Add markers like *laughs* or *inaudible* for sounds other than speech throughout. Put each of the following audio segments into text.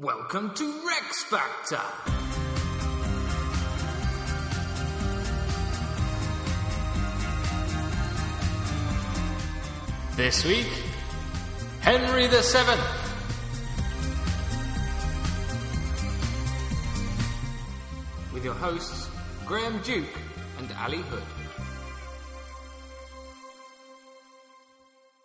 Welcome to Rex Factor. This week, Henry the Seventh. With your hosts, Graham Duke and Ali Hood.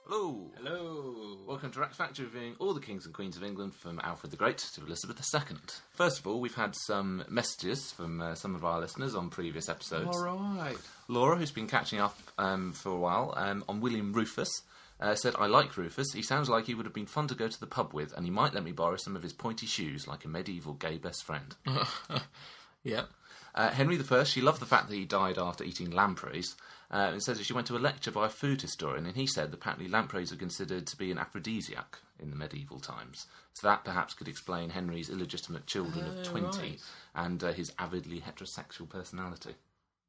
Hello. Hello. Welcome to Rex Factor, reviewing all the kings and queens of England from Alfred the Great to Elizabeth II. First of all, we've had some messages from uh, some of our listeners on previous episodes. All right. Laura, who's been catching up um, for a while, um, on William Rufus, uh, said, I like Rufus. He sounds like he would have been fun to go to the pub with, and he might let me borrow some of his pointy shoes like a medieval gay best friend. *laughs* Yep. Uh, Henry I, she loved the fact that he died after eating lampreys. Uh, and says that she went to a lecture by a food historian, and he said that apparently lampreys are considered to be an aphrodisiac in the medieval times. So that perhaps could explain Henry's illegitimate children of 20 right. and uh, his avidly heterosexual personality.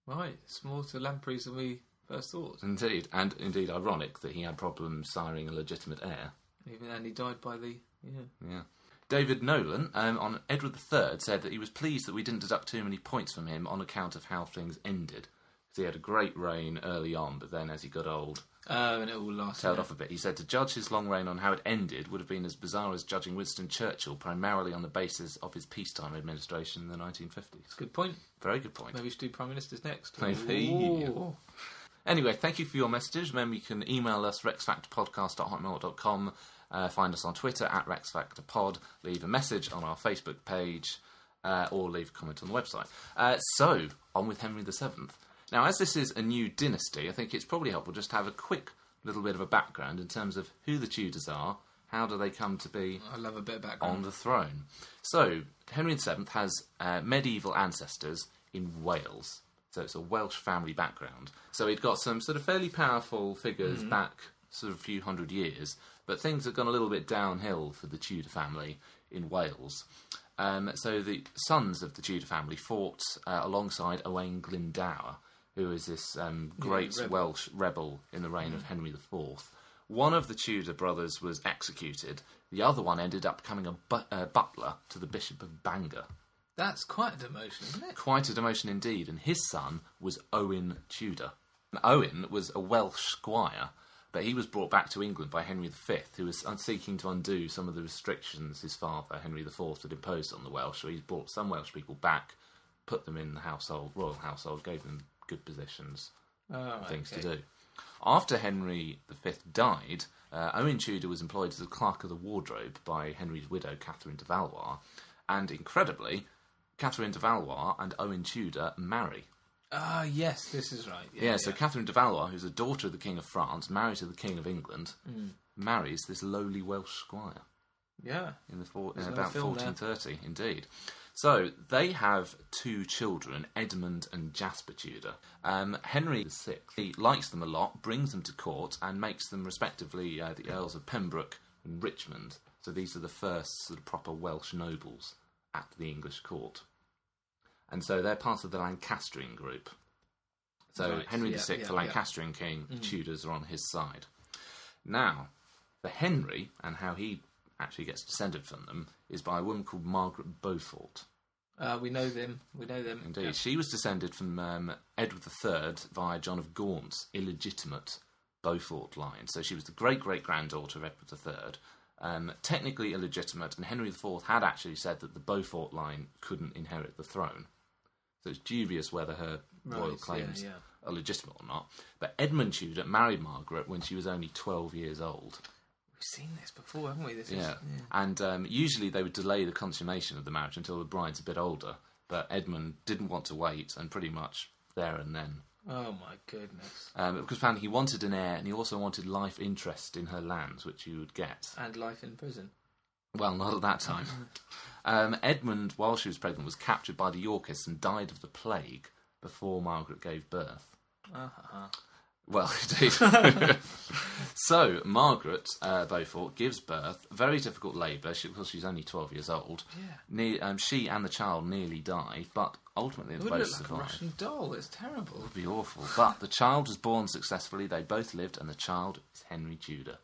Right. It's more to lampreys than we first thought. Indeed, and indeed ironic that he had problems siring a legitimate heir. Even and he died by the yeah. Yeah. David Nolan um, on Edward III said that he was pleased that we didn't deduct too many points from him on account of how things ended. 'Cause He had a great reign early on, but then as he got old, Oh, and it all lasted. tailed off a bit. He said to judge his long reign on how it ended would have been as bizarre as judging Winston Churchill primarily on the basis of his peacetime administration in the 1950s. Good point. Very good point. Maybe we should do prime ministers next. Maybe. Ooh. Anyway, thank you for your messages. Remember, you can email us rexfactorpodcast.hotmail.com, uh, find us on Twitter at rexfactorpod, leave a message on our Facebook page, uh, or leave a comment on the website. Uh, so, on with Henry VII. Now, as this is a new dynasty, I think it's probably helpful just to have a quick little bit of a background in terms of who the Tudors are, how do they come to be I love a bit of background. on the throne. So, Henry VII has uh, medieval ancestors in Wales. So it's a Welsh family background. So he'd got some sort of fairly powerful figures back sort of a few hundred years, but things have gone a little bit downhill for the Tudor family in Wales. Um, so the sons of the Tudor family fought uh, alongside Owain Glyndwr, who is this um, great rebel. Welsh rebel in the reign of Henry IV. One of the Tudor brothers was executed. The other one ended up becoming a uh, butler to the Bishop of Bangor. That's quite a demotion, isn't it? Quite a demotion indeed, and his son was Owen Tudor. And Owen was a Welsh squire, but he was brought back to England by Henry V, who was seeking to undo some of the restrictions his father, Henry IV, had imposed on the Welsh. So he brought some Welsh people back, put them in the household, royal household, gave them good positions, Oh, things okay. to do. After Henry V died, uh, Owen Tudor was employed as a clerk of the wardrobe by Henry's widow, Catherine de Valois, and incredibly, Catherine de Valois and Owen Tudor marry. Ah, yes, this is right. Yeah, Yeah, so Catherine de Valois, who's a daughter of the King of France, married to the King of England, Hmm. marries this lowly Welsh squire yeah. in the four, in about film there. 1430, indeed. So they have two children, Edmund and Jasper Tudor. Um, Henry VI he likes them a lot, brings them to court, and makes them respectively uh, the Earls of Pembroke and Richmond. So these are the first sort of proper Welsh nobles at the English court. And so they're part of the Lancastrian group. So Right, Henry yeah, VI, yeah, the yeah. Lancastrian king, the Tudors are on his side. Now, for Henry and how he actually gets descended from them is by a woman called Margaret Beaufort. Uh, we know them. We know them. Indeed, Yeah. she was descended from um, Edward III via John of Gaunt's illegitimate Beaufort line. So she was the great great granddaughter of Edward III, um, technically illegitimate, and Henry IV had actually said that the Beaufort line couldn't inherit the throne. So it's dubious whether her royal claims yeah, yeah. are legitimate or not. But Edmund Tudor married Margaret when she was only 12 years old. We've seen this before, haven't we? This Yeah. is And um, usually they would delay the consummation of the marriage until the bride's a bit older. But Edmund didn't want to wait, and pretty much there and then. Oh my goodness! Um, because apparently he wanted an heir, and he also wanted life interest in her lands, which you would get. And life in prison. Well, not at that time. *laughs* Um, Edmund, while she was pregnant, was captured by the Yorkists and died of the plague before Margaret gave birth. Uh-huh. Well, *laughs* indeed. *laughs* so, Margaret uh, Beaufort gives birth, very difficult labour, she, because she's only 12 years old. Yeah. Ne- um, she and the child nearly die, but ultimately they both look like a survive. Russian doll. It's terrible. It would be awful. But the child was born successfully, they both lived, and the child is Henry Tudor,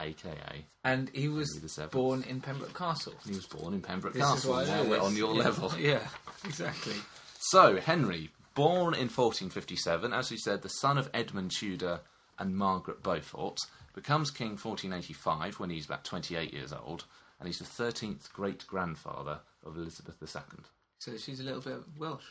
aka. And he was born in Pembroke Castle. He was born in Pembroke This Castle. is why Now we're on your *laughs* Yeah. level. Yeah, exactly. So, Henry, born in 1457, as we said, the son of Edmund Tudor and Margaret Beaufort, becomes king 1485 when he's about 28 years old, and he's the 13th great grandfather of Elizabeth II. So she's a little bit Welsh,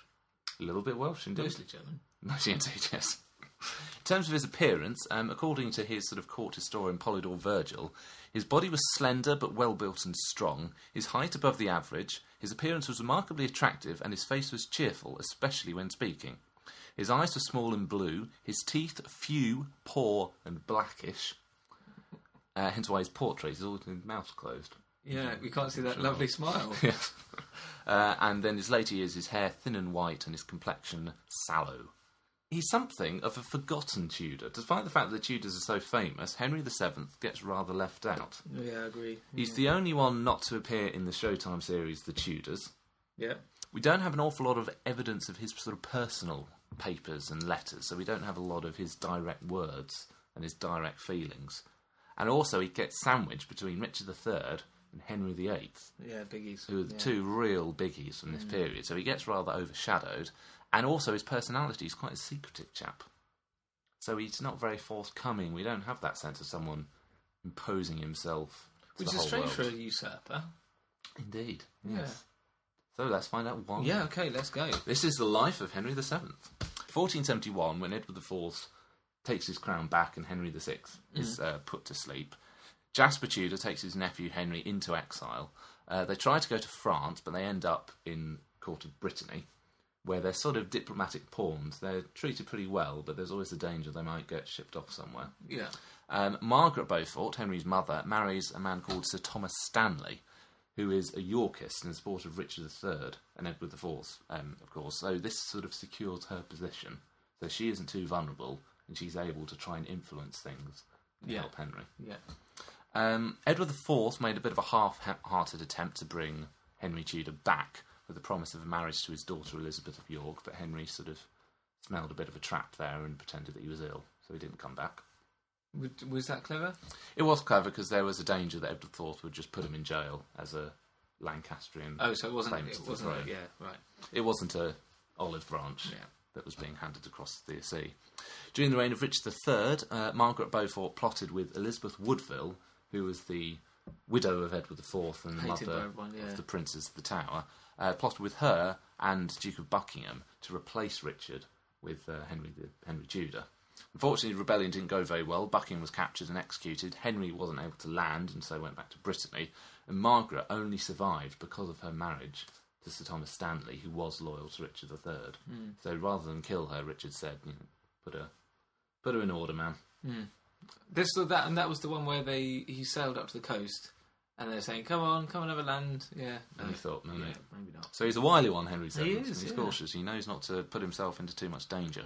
A little bit Welsh, indeed. mostly German. *laughs* Mostly indeed, yes. In terms of his appearance, um, according to his sort of court historian Polydore Virgil, his body was slender but well built and strong, his height above the average, his appearance was remarkably attractive, and his face was cheerful, especially when speaking. His eyes were small and blue, his teeth few, poor, and blackish. Uh, hence why his portrait is always with his mouth closed. Yeah, we can't see that lovely smile. *laughs* Yes. Uh, and then his later years, his hair thin and white and his complexion sallow. He's something of a forgotten Tudor. Despite the fact that the Tudors are so famous, Henry VII gets rather left out. Yeah, I agree. He's the only one not to appear in the Showtime series The Tudors. Yeah. We don't have an awful lot of evidence of his sort of personal papers and letters, so we don't have a lot of his direct words and his direct feelings. And also, he gets sandwiched between Richard III and Henry VIII Yeah, biggies. who are the yeah. two real biggies from this mm. period. So he gets rather overshadowed, and also his personality is quite a secretive chap. So he's not very forthcoming. We don't have that sense of someone imposing himself. Which is strange world. for a usurper. Indeed. Yeah. So let's find out why. Yeah, okay, let's go. This is the life of Henry VII. 1471, when Edward IV takes his crown back and Henry VI is uh, put to sleep, Jasper Tudor takes his nephew Henry into exile. Uh, they try to go to France, but they end up in court of Brittany, where they're sort of diplomatic pawns. They're treated pretty well, but there's always the danger they might get shipped off somewhere. Yeah. Um, Margaret Beaufort, Henry's mother, marries a man called Sir Thomas Stanley, who is a Yorkist and a supporter of Richard III and Edward IV, um, of course. So this sort of secures her position. So she isn't too vulnerable, and she's able to try and influence things and Yeah. help Henry. Yeah. Um, Edward IV made a bit of a half-hearted attempt to bring Henry Tudor back with the promise of a marriage to his daughter Elizabeth of York, but Henry sort of smelled a bit of a trap there and pretended that he was ill, so he didn't come back. Was that clever? It was clever because there was a danger that Edward IV would just put him in jail as a Lancastrian. Oh, so it wasn't. It wasn't. throne. yeah, right. It wasn't a olive branch Yeah. that was being handed across the sea. During the reign of Richard III, uh, Margaret Beaufort plotted with Elizabeth Woodville, who was the widow of Edward IV and Hated mother everyone, yeah. of the princes of the Tower, uh, plotted with her and Duke of Buckingham to replace Richard with uh, Henry the, Henry Tudor. Unfortunately, the rebellion didn't go very well. Buckingham was captured and executed. Henry wasn't able to land and so went back to Brittany. And Margaret only survived because of her marriage to Sir Thomas Stanley, who was loyal to Richard III. Hmm. So rather than kill her, Richard said, you know, "Put her, put her in order, man." This was that, and that was the one where they he sailed up to the coast, and they're saying, "Come on, come and have a land." Yeah. And he thought, no, no. yeah, maybe not. So he's a wily one, Henry VII. He is, he's yeah. cautious. He knows not to put himself into too much danger.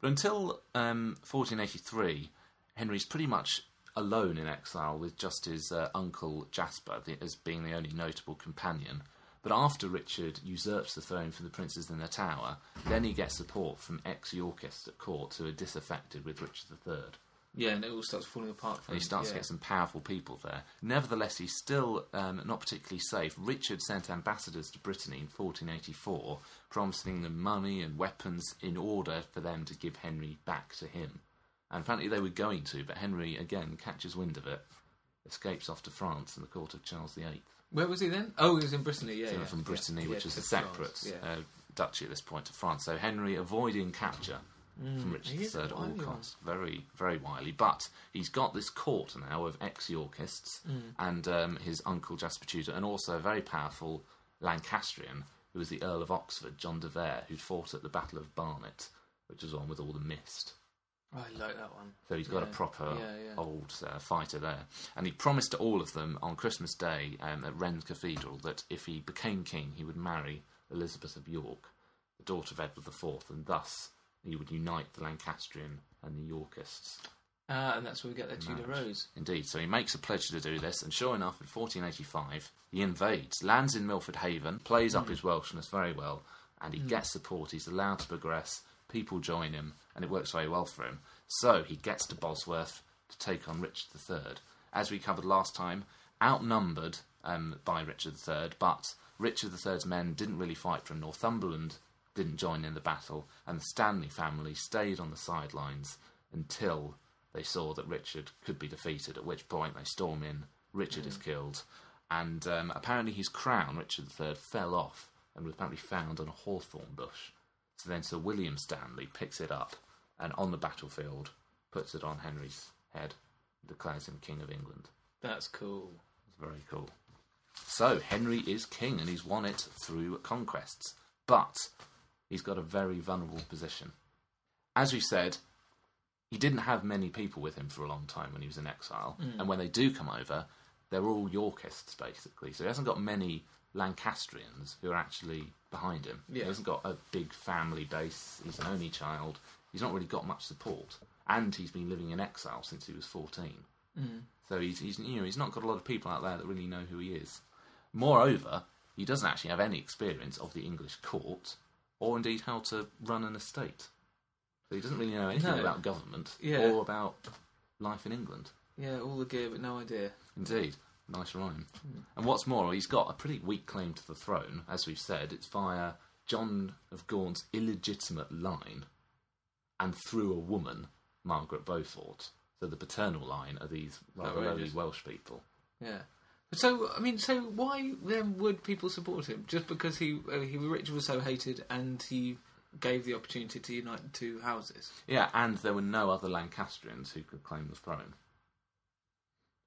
But until um, 1483, Henry's pretty much alone in exile with just his uh, uncle Jasper the, as being the only notable companion. But after Richard usurps the throne from the princes in the Tower, then he gets support from ex-Yorkists at court who are disaffected with Richard III Yeah, and it all starts falling apart. He starts yeah. to get some powerful people there. Nevertheless, he's still um, not particularly safe. Richard sent ambassadors to Brittany in 1484, promising them money and weapons in order for them to give Henry back to him. And apparently they were going to, but Henry again catches wind of it escapes off to France in the court of Charles VIII. Where was he then? Oh, he was in Brittany. Yeah, So yeah. from Brittany, yeah. which is a separate uh, duchy at this point to France. So Henry avoiding capture from Richard Mm, III at all one. costs. Very, very wily. But he's got this court now of ex-Yorkists Mm. and um, his uncle Jasper Tudor, and also a very powerful Lancastrian who was the Earl of Oxford, John de Vere, who'd fought at the Battle of Barnet, which was one with all the mist. I like that one. So he's got a proper yeah, yeah. old uh, fighter there. And he promised to all of them on Christmas Day um, at Rennes Cathedral that if he became king, he would marry Elizabeth of York, the daughter of Edward IV, and thus he would unite the Lancastrian and the Yorkists. Ah, and that's where we get the Tudor marriage. Rose. Indeed, so he makes a pledge to do this, and sure enough, in 1485, he invades, lands in Milford Haven, plays up his Welshness very well, and he gets support. He's allowed to progress. People join him, and it works very well for him. So he gets to Bosworth to take on Richard III. As we covered last time, outnumbered um, by Richard III, but Richard III's men didn't really fight from. Northumberland didn't join in the battle, and the Stanley family stayed on the sidelines until they saw that Richard could be defeated, at which point they storm in, Richard is killed, and um, apparently his crown, Richard III, fell off and was apparently found on a hawthorn bush. So then Sir William Stanley picks it up and on the battlefield puts it on Henry's head and declares him King of England. That's cool. It's very cool. So Henry is king and he's won it through conquests, but he's got a very vulnerable position. As we said, he didn't have many people with him for a long time when he was in exile, mm. and when they do come over, they're all Yorkists basically. So he hasn't got many Lancastrians who are actually behind him. Yeah. He hasn't got a big family base. He's an only child. He's not really got much support, and he's been living in exile since he was fourteen. Mm. So he's, he's you know he's not got a lot of people out there that really know who he is. Moreover, he doesn't actually have any experience of the English court, or indeed how to run an estate. So he doesn't really know anything No. about government Yeah. or about life in England. Yeah, all the gear, but no idea. Indeed, nice rhyme. Hmm. And what's more, he's got a pretty weak claim to the throne. As we've said, it's via John of Gaunt's illegitimate line, and through a woman, Margaret Beaufort. So the paternal line are these oh, rather lowly Outrageous. Welsh people. Yeah. So I mean, so why then would people support him? Just because he uh, he Richard was so hated, and he gave the opportunity to unite the two houses. Yeah, and there were no other Lancastrians who could claim the throne.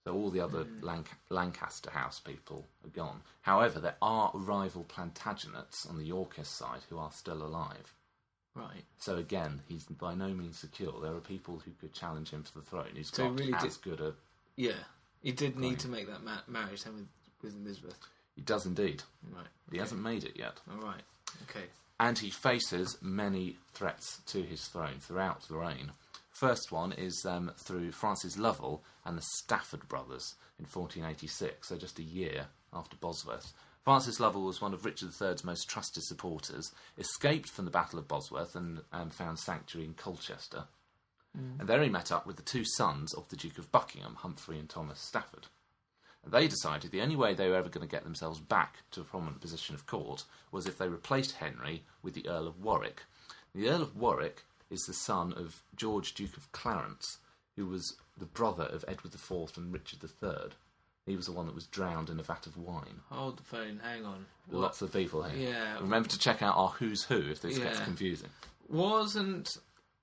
So all the other Lanc- Lancaster House people are gone. However, there are rival Plantagenets on the Yorkist side who are still alive. Right. So again, he's by no means secure. There are people who could challenge him for the throne. He's So got really as did- good a. Yeah. He did need to make that ma- marriage then with with Elizabeth. He does indeed. Right. He hasn't made it yet, All right. Okay. and he faces many threats to his throne throughout the reign. First one is um, through Francis Lovell and the Stafford brothers in 1486, so just a year after Bosworth. Francis Lovell was one of Richard III's most trusted supporters, escaped from the Battle of Bosworth and um, found sanctuary in Colchester. Mm. And there he met up with the two sons of the Duke of Buckingham, Humphrey and Thomas Stafford. And they decided the only way they were ever going to get themselves back to a prominent position of court was if they replaced Henry with the Earl of Warwick. The Earl of Warwick is the son of George, Duke of Clarence, who was the brother of Edward IV and Richard III. He was the one that was drowned in a vat of wine. Hold the phone. Hang on. Lots of people here. Yeah. Remember to check out our Who's Who if this gets confusing. Wasn't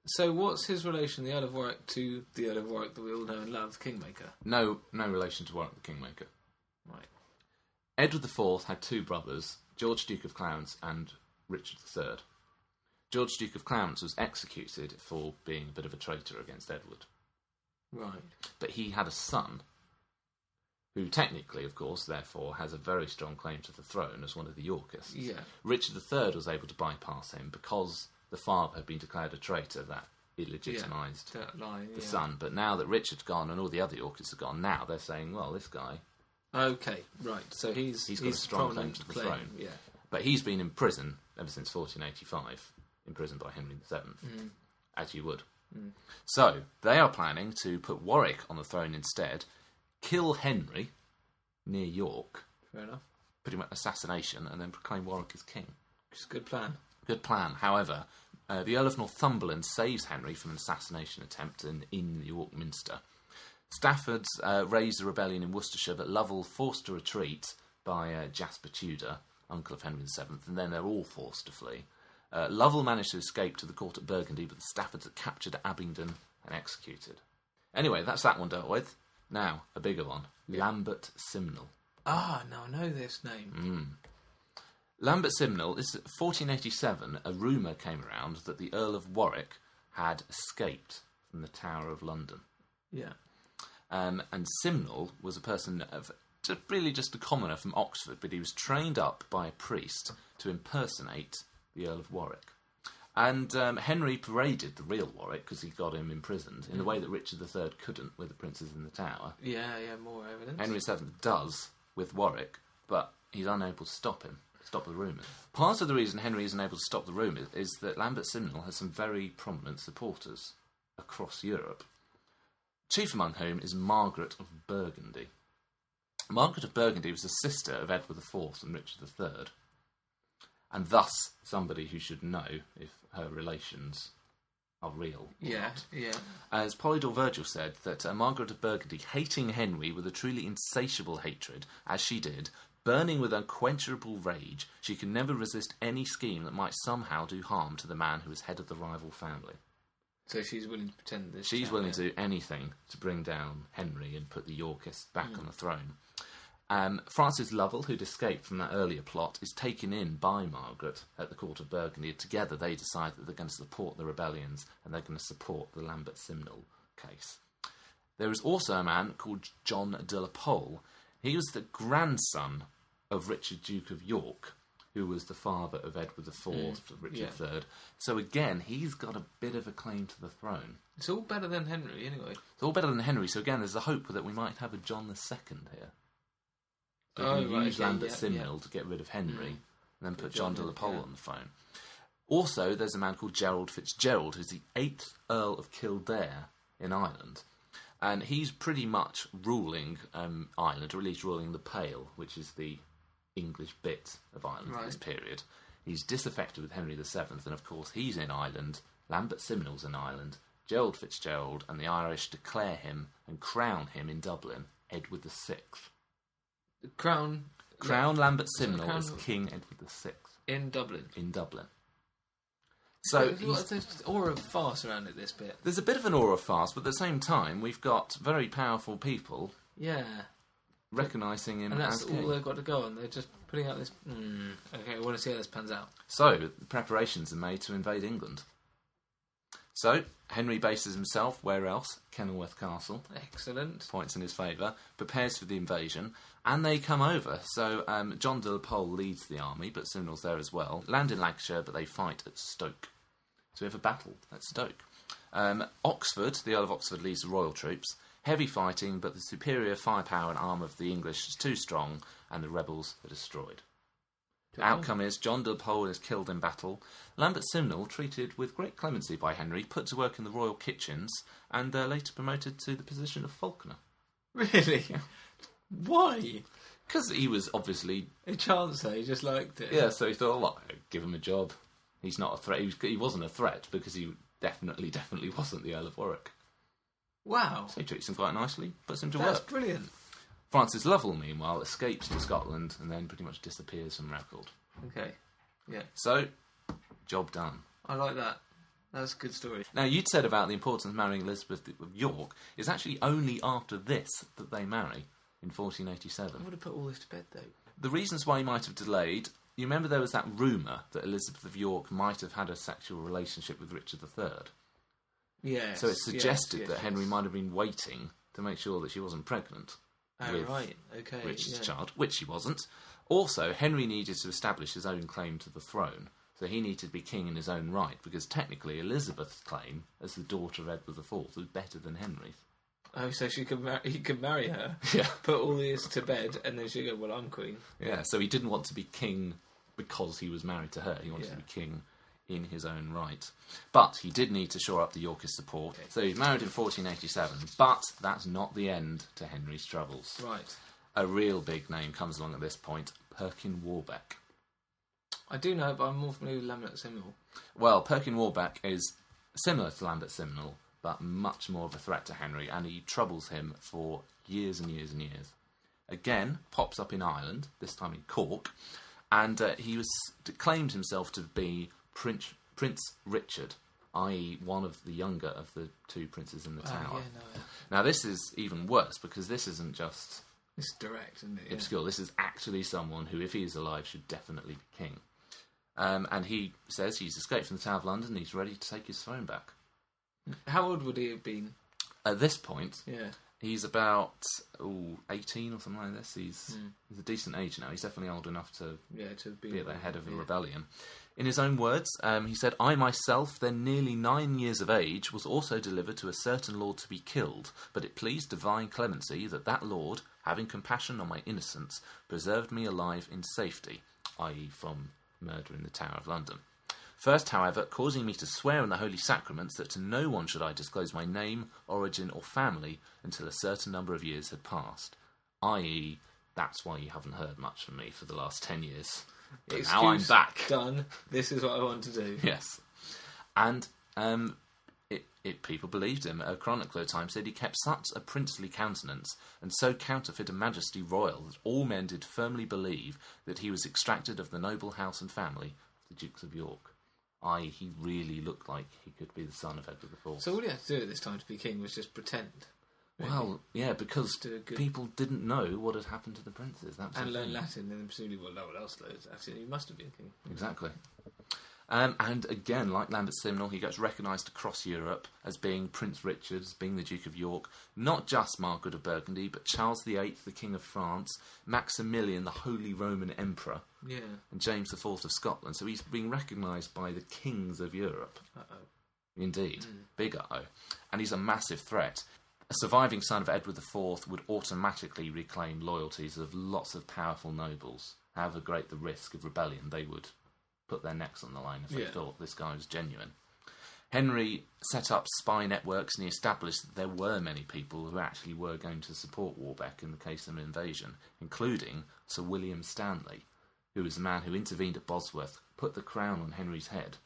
so? What's his relation, the Earl of Warwick, to the Earl of Warwick that we all know and love, Kingmaker? No, no relation to Warwick the Kingmaker. Right. Edward IV had two brothers, George Duke of Clarence and Richard III. George Duke of Clarence was executed for being a bit of a traitor against Edward, Right. but he had a son who technically, of course, therefore has a very strong claim to the throne as one of the Yorkists. Yeah. Richard III was able to bypass him because the father had been declared a traitor that illegitimised line. the yeah. son. But now that Richard's gone and all the other Yorkists are gone, now they're saying, well, this guy Okay. Right. So he's He's got a strong claim to the claim, throne. Yeah. But he's been in prison ever since 1485, imprisoned by Henry VII, Mm. as you would. So they are planning to put Warwick on the throne instead, kill Henry near York, Fair enough. pretty much assassination, and then proclaim Warwick as king. It's a good plan. Good plan. However, uh, the Earl of Northumberland saves Henry from an assassination attempt in, in York Minster. Staffords uh, raised a rebellion in Worcestershire, but Lovell forced a retreat by uh, Jasper Tudor, uncle of Henry VII, and then they're all forced to flee. Uh, Lovell managed to escape to the court at Burgundy, but the Staffords are captured at Abingdon and executed. Anyway, that's that one dealt with. Now, a bigger one Lambert Simnel. Ah, now I know this name. Lambert Simnel, this is 1487, a rumour came around that the Earl of Warwick had escaped from the Tower of London. Yeah. Um, and Simnel was a person of just really just a commoner from Oxford, but he was trained up by a priest to impersonate the Earl of Warwick. And um, Henry paraded the real Warwick because he got him imprisoned in the way that Richard III couldn't with the princes in the Tower. Yeah, yeah, more evidence. Henry VII does with Warwick, but he's unable to stop him, stop the rumours. Part of the reason Henry isn't able to stop the rumours is that Lambert Simnel has some very prominent supporters across Europe. Chief among whom is Margaret of Burgundy. Margaret of Burgundy was the sister of Edward IV and Richard III, and thus somebody who should know if her relations are real. yeah, yeah. As Polydore Virgil said, that uh, Margaret of Burgundy, hating Henry with a truly insatiable hatred, as she did, burning with unquenchable rage, she can never resist any scheme that might somehow do harm to the man who is head of the rival family. So she's willing to pretend this. She's willing to do anything to bring down Henry and put the Yorkists back on the throne. Um, Francis Lovell, who'd escaped from that earlier plot, is taken in by Margaret at the court of Burgundy. Together, they decide that they're going to support the rebellions and they're going to support the Lambert Simnel case. There is also a man called John de la Pole. He was the grandson of Richard, Duke of York, who was the father of Edward IV, of Richard yeah. III. So again, he's got a bit of a claim to the throne. It's all better than Henry, anyway. It's all better than Henry, so again, there's a hope that we might have a John II here. So Oh, right, use okay, Lambert yeah, Simnel yeah. to get rid of Henry, and then put John John de la Pole on the phone. Also, there's a man called Gerald Fitzgerald, who's the eighth Earl of Kildare in Ireland. And he's pretty much ruling um, Ireland, or at least ruling the Pale, which is the English bit of Ireland at this period. He's disaffected with Henry VII, and of course he's in Ireland. Lambert Simnel's in Ireland. Gerald Fitzgerald and the Irish declare him and crown him in Dublin Edward VI. Crown. Crown Lambert Is it Simnel crown as King Edward VI in Dublin. in Dublin. So there's aura of farce around it. This bit. there's a bit of an aura of farce, but at the same time, we've got very powerful people Yeah, recognising him and that's all they've got to go on. They're just putting out this. Mm, okay, I want to see how this pans out. So preparations are made to invade England. So Henry bases himself where else? Kenilworth Castle. Excellent. Points in his favour. Prepares for the invasion, and they come over. So um, John de la Pole leads the army, but Simnel's there as well. Land in Lancashire, but they fight at Stoke. So we have a battle at Stoke. Um, Oxford, the Earl of Oxford leads the royal troops. Heavy fighting, but the superior firepower and arm of the English is too strong, and the rebels are destroyed. The outcome is John de Pole is killed in battle. Lambert Simnel, treated with great clemency by Henry, put to work in the royal kitchens, and uh, later promoted to the position of falconer. *laughs* Really? Why? Because he was obviously A chancellor, he just liked it. yeah, so he thought, well, I'll give him a job. He's not a threat. He, was, he wasn't a threat because he definitely, definitely wasn't the Earl of Warwick. Wow. So he treats him quite nicely, puts him to That's work. brilliant. Francis Lovell, meanwhile, escapes to Scotland and then pretty much disappears from record. Okay. Yeah, So, job done. I like that. That's a good story. Now, you'd said about the importance of marrying Elizabeth of York. It's actually only after this that they marry in 1487. I 1487. would have put all this to bed though. The reasons why he might have delayed. You remember there was that rumour that Elizabeth of York might have had a sexual relationship with Richard III. Yeah. So it suggested that Henry might have been waiting to make sure that she wasn't pregnant Oh, with right. Okay. Richard's yeah. child, which she wasn't. Also, Henry needed to establish his own claim to the throne, so he needed to be king in his own right, because technically Elizabeth's claim as the daughter of Edward IV was better than Henry's. Oh, so she could mar- he could marry her. *laughs* Yeah. Put all this to bed, and then she'd go, "Well, I'm queen." Yeah, so he didn't want to be king because he was married to her. He wanted Yeah. to be king in his own right. But he did need to shore up the Yorkist support. So he's married in 1487, but that's not the end to Henry's troubles. Right. A real big name comes along at this point Perkin Warbeck. I do know, but I'm more familiar with Lambert Simnel. Well, Perkin Warbeck is similar to Lambert Simnel, but much more of a threat to Henry, and he troubles him for years and years and years. Again, pops up in Ireland, this time in Cork, and uh, he was claimed himself to be Prince Prince Richard, i.e., one of the younger of the two princes in the Oh, tower. yeah, no, yeah. Now, this is even worse because this isn't just It's direct, isn't it? Yeah. obscure. This is actually someone who, if he is alive, should definitely be king. Um, and he says he's escaped from the Tower of London and he's ready to take his throne back. How old would he have been? At this point, Yeah. he's about ooh, 18 or something like this. He's, Hmm. he's a decent age now. He's definitely old enough to Yeah, to been be at the head of a rebellion. In his own words, um, he said, I myself, then nearly nine years of age, was also delivered to a certain lord to be killed, but it pleased divine clemency that that lord, having compassion on my innocence, preserved me alive in safety, i.e., from murder in the Tower of London. First, however, causing me to swear in the holy sacraments that to no one should I disclose my name, origin, or family until a certain number of years had passed. I.e., that's why you haven't heard much from me for the last ten years. But now I'm back. Done. This is what I want to do. Yes. And um, it, it, people believed him. A chronicler at the time said he kept such a princely countenance and so counterfeit a majesty royal that all men did firmly believe that he was extracted of the noble house and family of the Dukes of York. I, he really looked like he could be the son of Edward IV. So all he had to do at this time to be king was just pretend. Really. well, yeah, because people didn't know what had happened to the princes. That and learn. Latin, and then presumably, well, no one else learns Latin. He must have been king. Exactly. Um, and again, like Lambert Simnel, he gets recognised across Europe as being Prince Richard, as being the Duke of York, not just Margaret of Burgundy, but Charles VIII, the King of France, Maximilian, the Holy Roman Emperor, Yeah. and James IV of Scotland. So he's being recognised by the kings of Europe. Uh oh. Indeed, big uh-oh. And he's a massive threat. A surviving son of Edward IV would automatically reclaim loyalties of lots of powerful nobles. However great the risk of rebellion, they would put their necks on the line if they Yeah. thought this guy was genuine. Henry set up spy networks and he established that there were many people who actually were going to support Warbeck in the case of an invasion, including Sir William Stanley, who was the man who intervened at Bosworth, put the crown on Henry's head.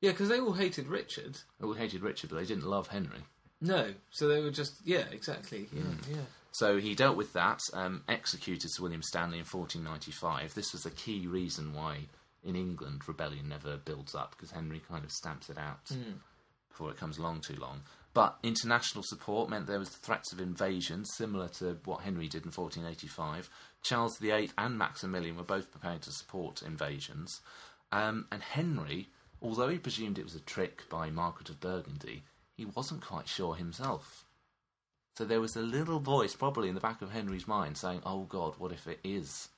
Yeah, because they all hated Richard. They all hated Richard, but they didn't love Henry. No, so they were just yeah, exactly. Yeah, Hmm. yeah. So he dealt with that, um, executed Sir William Stanley in 1495. This was a key reason why in England rebellion never builds up, because Henry kind of stamps it out before it comes along too long. But international support meant there was threats of invasion, similar to what Henry did in 1485. Charles VIII and Maximilian were both prepared to support invasions. Um, and Henry, although he presumed it was a trick by Margaret of Burgundy, he wasn't quite sure himself. So there was a little voice, probably in the back of Henry's mind, saying, "Oh God, what if it is?"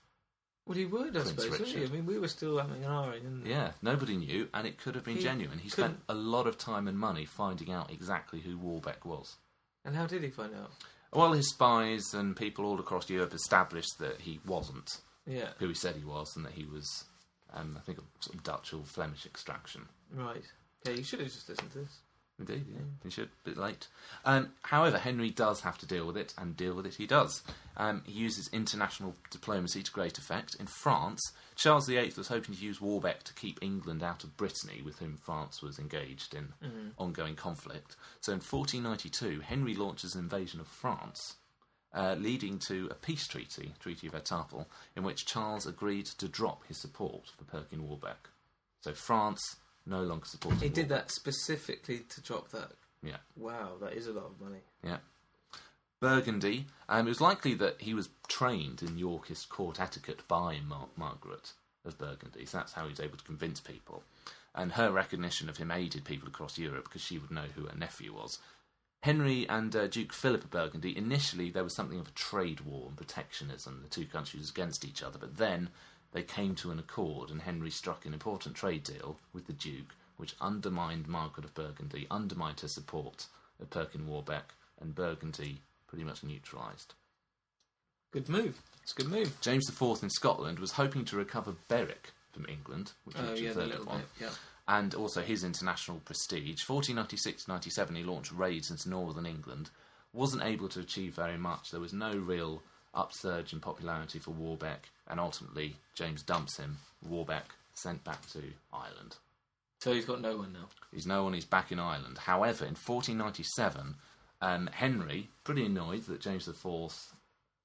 Well, he would, I Prince suppose. wouldn't he? I mean, we were still having an eye in. Yeah, nobody knew, and it could have been He genuine. He spent a lot of time and money finding out exactly who Warbeck was. And how did he find out? Well, his spies and people all across Europe established that he wasn't Yeah. who he said he was, and that he was, um, I think, of sort of Dutch or Flemish extraction. Right. Yeah, you should have just listened to this. Indeed, yeah. He should. A bit late. Um, however, Henry does have to deal with it, and deal with it he does. Um, he uses international diplomacy to great effect. In France, Charles VIII was hoping to use Warbeck to keep England out of Brittany, with whom France was engaged in ongoing conflict. So in 1492, Henry launches an invasion of France, uh, leading to a peace treaty, Treaty of Etaples, in which Charles agreed to drop his support for Perkin Warbeck. So France no longer supported He did that specifically to drop that. Yeah. Wow, that is a lot of money. Yeah. Burgundy. Um, it was likely that he was trained in Yorkist court etiquette by Mar- Margaret of Burgundy, so that's how he was able to convince people. And her recognition of him aided people across Europe because she would know who her nephew was. Henry and uh, Duke Philip of Burgundy, initially there was something of a trade war and protectionism, the two countries against each other, but then they came to an accord and Henry struck an important trade deal with the Duke, which undermined Margaret of Burgundy, undermined her support of Perkin Warbeck, and Burgundy pretty much neutralised. Good move. It's a good move. James IV in Scotland was hoping to recover Berwick from England, which Oh, yeah, the little won, bit. Yeah. and also his international prestige. 1496-97, he launched raids into northern England. Wasn't able to achieve very much. There was no real upsurge in popularity for Warbeck, and ultimately James dumps him. Warbeck sent back to Ireland. So he's got no one now. He's no one, he's back in Ireland. However, in 1497, um, Henry, pretty annoyed that James IV,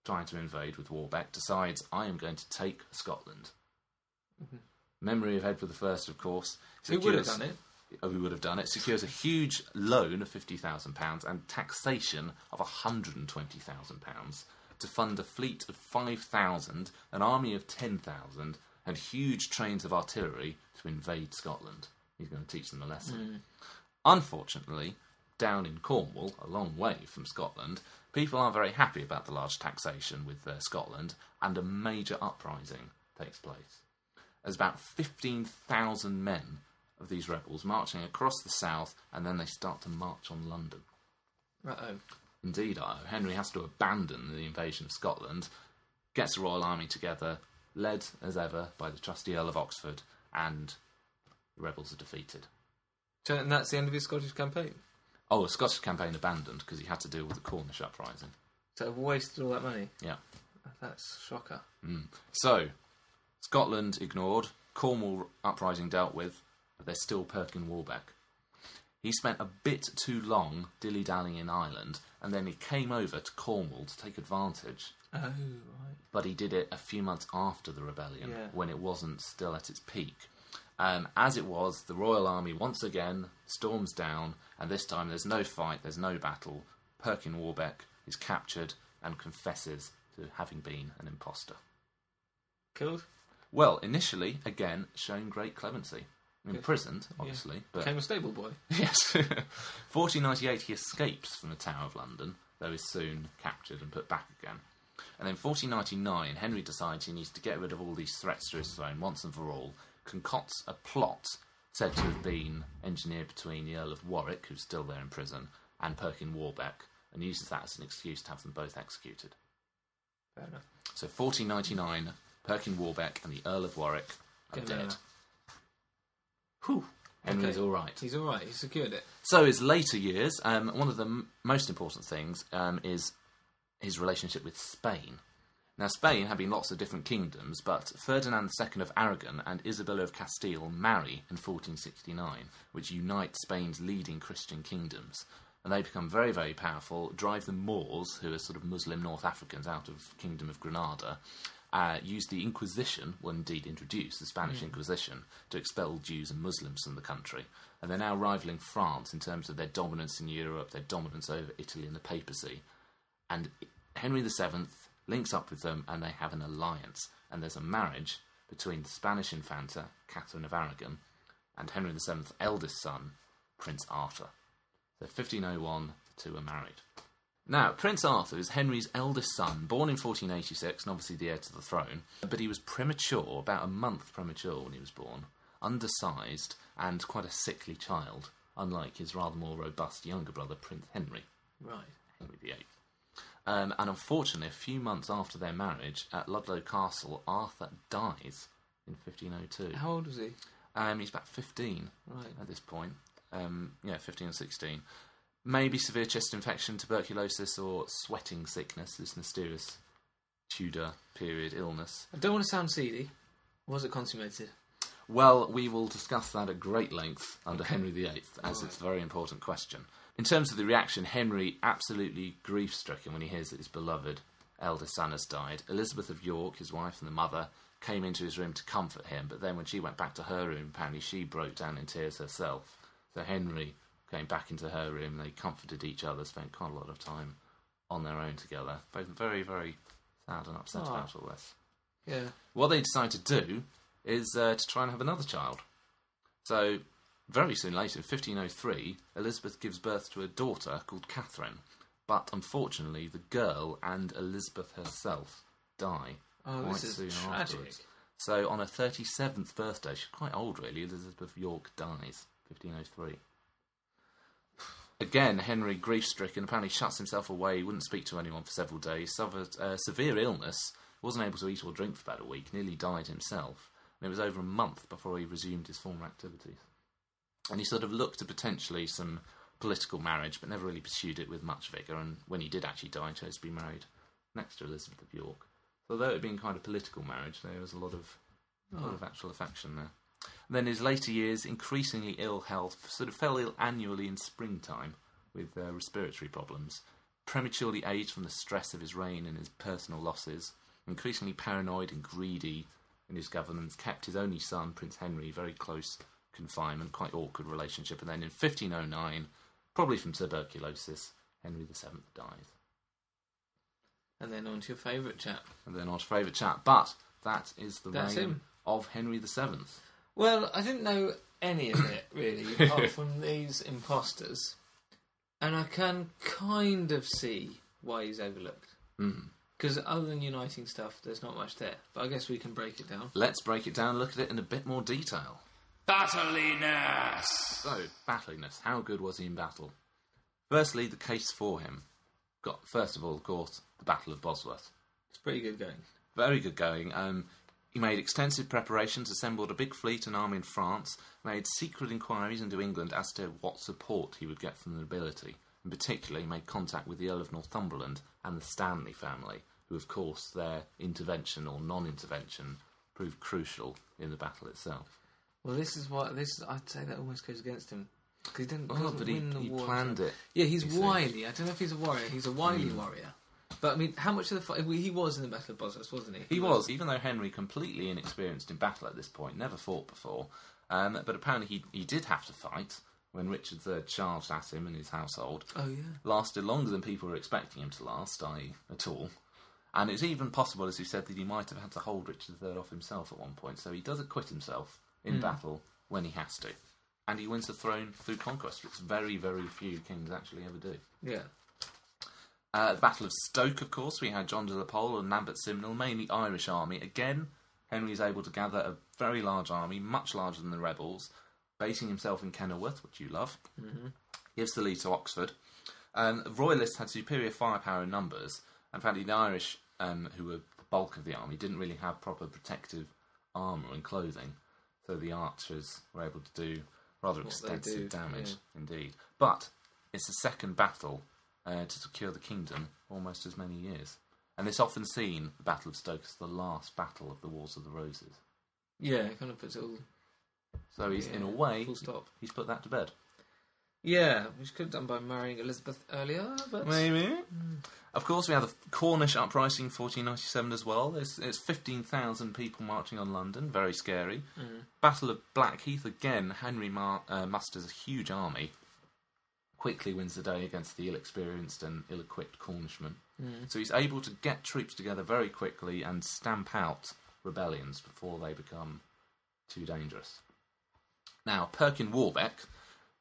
trying to invade with Warbeck, decides, I am going to take Scotland. Memory of Edward I, of course. Mm-hmm. Who would have done it? Oh, who would have done it? Secures a huge loan of £50,000 and taxation of £120,000 to fund a fleet of 5,000, an army of 10,000, and huge trains of artillery to invade Scotland. He's going to teach them a lesson. Unfortunately, down in Cornwall, a long way from Scotland, people aren't very happy about the large taxation with uh, Scotland, and a major uprising takes place. There's about 15,000 men of these rebels marching across the south, and then they start to march on London. Uh-oh. Indeed, uh, Henry has to abandon the invasion of Scotland, gets the royal army together, led as ever by the trusty Earl of Oxford, and the rebels are defeated. So, and that's the end of his Scottish campaign. Oh, the Scottish campaign abandoned because he had to deal with the Cornish uprising. So I've wasted all that money. Yeah. That's shocker. So, Scotland ignored, Cornwall uprising dealt with, but there's still Perkin Warbeck. He spent a bit too long dilly dallying in Ireland, and then he came over to Cornwall to take advantage. Oh, right. But he did it a few months after the rebellion, Yeah. when it wasn't still at its peak. Um, as it was, the Royal Army once again storms down, and this time there's no fight, there's no battle. Perkin Warbeck is captured and confesses to having been an impostor. Killed? Well, initially, again, showing great clemency. Imprisoned, obviously, but Became a stable boy. *laughs* yes. *laughs* 1498, he escapes from the Tower of London, though is soon captured and put back again. And then 1499, Henry decides he needs to get rid of all these threats to his throne once and for all, concocts a plot said to have been engineered between the Earl of Warwick, who's still there in prison, and Perkin Warbeck, and uses that as an excuse to have them both executed. Fair enough. So 1499, Perkin Warbeck and the Earl of Warwick are Get dead. Whew. Henry's Okay. all right. He's all right. He secured it. So his later years, um, one of the m- most important things um, is his relationship with Spain. Now, Spain had been lots of different kingdoms, but Ferdinand II of Aragon and Isabella of Castile marry in 1469, which unites Spain's leading Christian kingdoms. And they become very, very powerful, drive the Moors, who are sort of Muslim North Africans, out of Kingdom of Granada, uh, use the Inquisition, well, indeed introduce the Spanish Inquisition, to expel Jews and Muslims from the country. And they're now rivaling France in terms of their dominance in Europe, their dominance over Italy and the papacy. And Henry VII links up with them and they have an alliance. And there's a marriage between the Spanish Infanta, Catherine of Aragon, and Henry VII's eldest son, Prince Arthur. So 1501, the two are married. Now, Prince Arthur is Henry's eldest son, born in 1486, and obviously the heir to the throne. But he was premature, about a month premature when he was born, undersized, and quite a sickly child, unlike his rather more robust younger brother, Prince Henry. Right. Henry VIII. Um, and unfortunately, a few months after their marriage at Ludlow Castle, Arthur dies in 1502. How old was he? Um, he's about 15 Right. at this point. Um, yeah, 15 or 16. Maybe severe chest infection, tuberculosis, or sweating sickness, this mysterious Tudor period illness. I don't want to sound seedy. Was it consummated? Well, we will discuss that at great length under Henry VIII, as it's a very important question. In terms of the reaction, Henry absolutely grief stricken when he hears that his beloved eldest son has died. Elizabeth of York, his wife and the mother, came into his room to comfort him, but then when she went back to her room, apparently she broke down in tears herself. So Henry came back into her room, they comforted each other, spent quite a lot of time on their own together. Both very, very sad and upset Aw. about all this. Yeah. What they decide to do is uh, to try and have another child. So, very soon later, in 1503, Elizabeth gives birth to a daughter called Catherine. But unfortunately, the girl and Elizabeth herself die Oh, quite this is soon tragic. afterwards. So, on her 37th birthday, she's quite old really, Elizabeth York dies, 1503. Again, Henry, grief stricken, apparently shuts himself away, wouldn't speak to anyone for several days, suffered severe illness, wasn't able to eat or drink for about a week, nearly died himself. And it was over a month before he resumed his former activities. And he sort of looked to potentially some political marriage, but never really pursued it with much vigour. And when he did actually die, chose to be married next to Elizabeth of York. So although it had been kind of political marriage, there was a lot of, a lot of actual affection there. And then his later years, increasingly ill health, sort of fell ill annually in springtime with uh, respiratory problems. Prematurely aged from the stress of his reign and his personal losses. Increasingly paranoid and greedy in his governance, kept his only son, Prince Henry, very close confinement, quite awkward relationship. And then in 1509, probably from tuberculosis, Henry VII dies. And then on to your favourite chap. And then our favourite chap. But that is the That's reign him. of Henry VII. Well, I didn't know any of it really, *laughs* apart from these imposters, and I can kind of see why he's overlooked. Because other than uniting stuff, there's not much there. But I guess we can break it down. Let's break it down and look at it in a bit more detail. Battliness! So, battliness. How good was he in battle? Firstly, the case for him. Got first of all, of course, the Battle of Bosworth. It's pretty good going. Very good going. Um, he made extensive preparations, assembled a big fleet and army in France, made secret inquiries into England as to what support he would get from the nobility. In particular, he made contact with the Earl of Northumberland and the Stanley family, who, of course, their intervention or non-intervention proved crucial in the battle itself. Well, this is what this. I'd say that almost goes against him because he didn't. Oh, well, he- win the he war. planned it, Yeah, he's you see. wily. I don't know if he's a warrior. He's a wily hmm. warrior. But I mean, how much of the fight? He was in the Battle of Bosworth, wasn't he? He was, even though Henry, completely inexperienced in battle at this point, never fought before. Um, but apparently, he he did have to fight when Richard III charged at him and his household. Oh yeah. Lasted longer than people were expecting him to last, i.e., at all. And it's even possible, as you said, that he might have had to hold Richard III off himself at one point. So he does acquit himself in battle when he has to, and he wins the throne through conquest, which very, very few kings actually ever do. Yeah. Uh, the Battle of Stoke, of course, we had John de la Pole and Lambert Simnel, mainly Irish army. Again, Henry is able to gather a very large army, much larger than the rebels, basing himself in Kenilworth, which you love. Mm-hmm. Gives the lead to Oxford. Um, the Royalists had superior firepower in numbers, and apparently the Irish, um, who were the bulk of the army, didn't really have proper protective armour and clothing, so the archers were able to do rather What extensive do, damage yeah. indeed. But it's the second battle uh, to secure the kingdom almost as many years. And it's often seen, the Battle of Stoke, as the last battle of the Wars of the Roses. Yeah, it kind of puts it all. So he's, Yeah, in a way, full stop. he's put that to bed. Yeah, which could have done by marrying Elizabeth earlier, but Maybe. Of course, we have the Cornish uprising in 1497 as well. It's, it's 15,000 people marching on London, very scary. Battle of Blackheath, again, Henry mar- uh, musters a huge army, quickly wins the day against the ill experienced and ill equipped Cornishmen. So he's able to get troops together very quickly and stamp out rebellions before they become too dangerous. Now, Perkin Warbeck,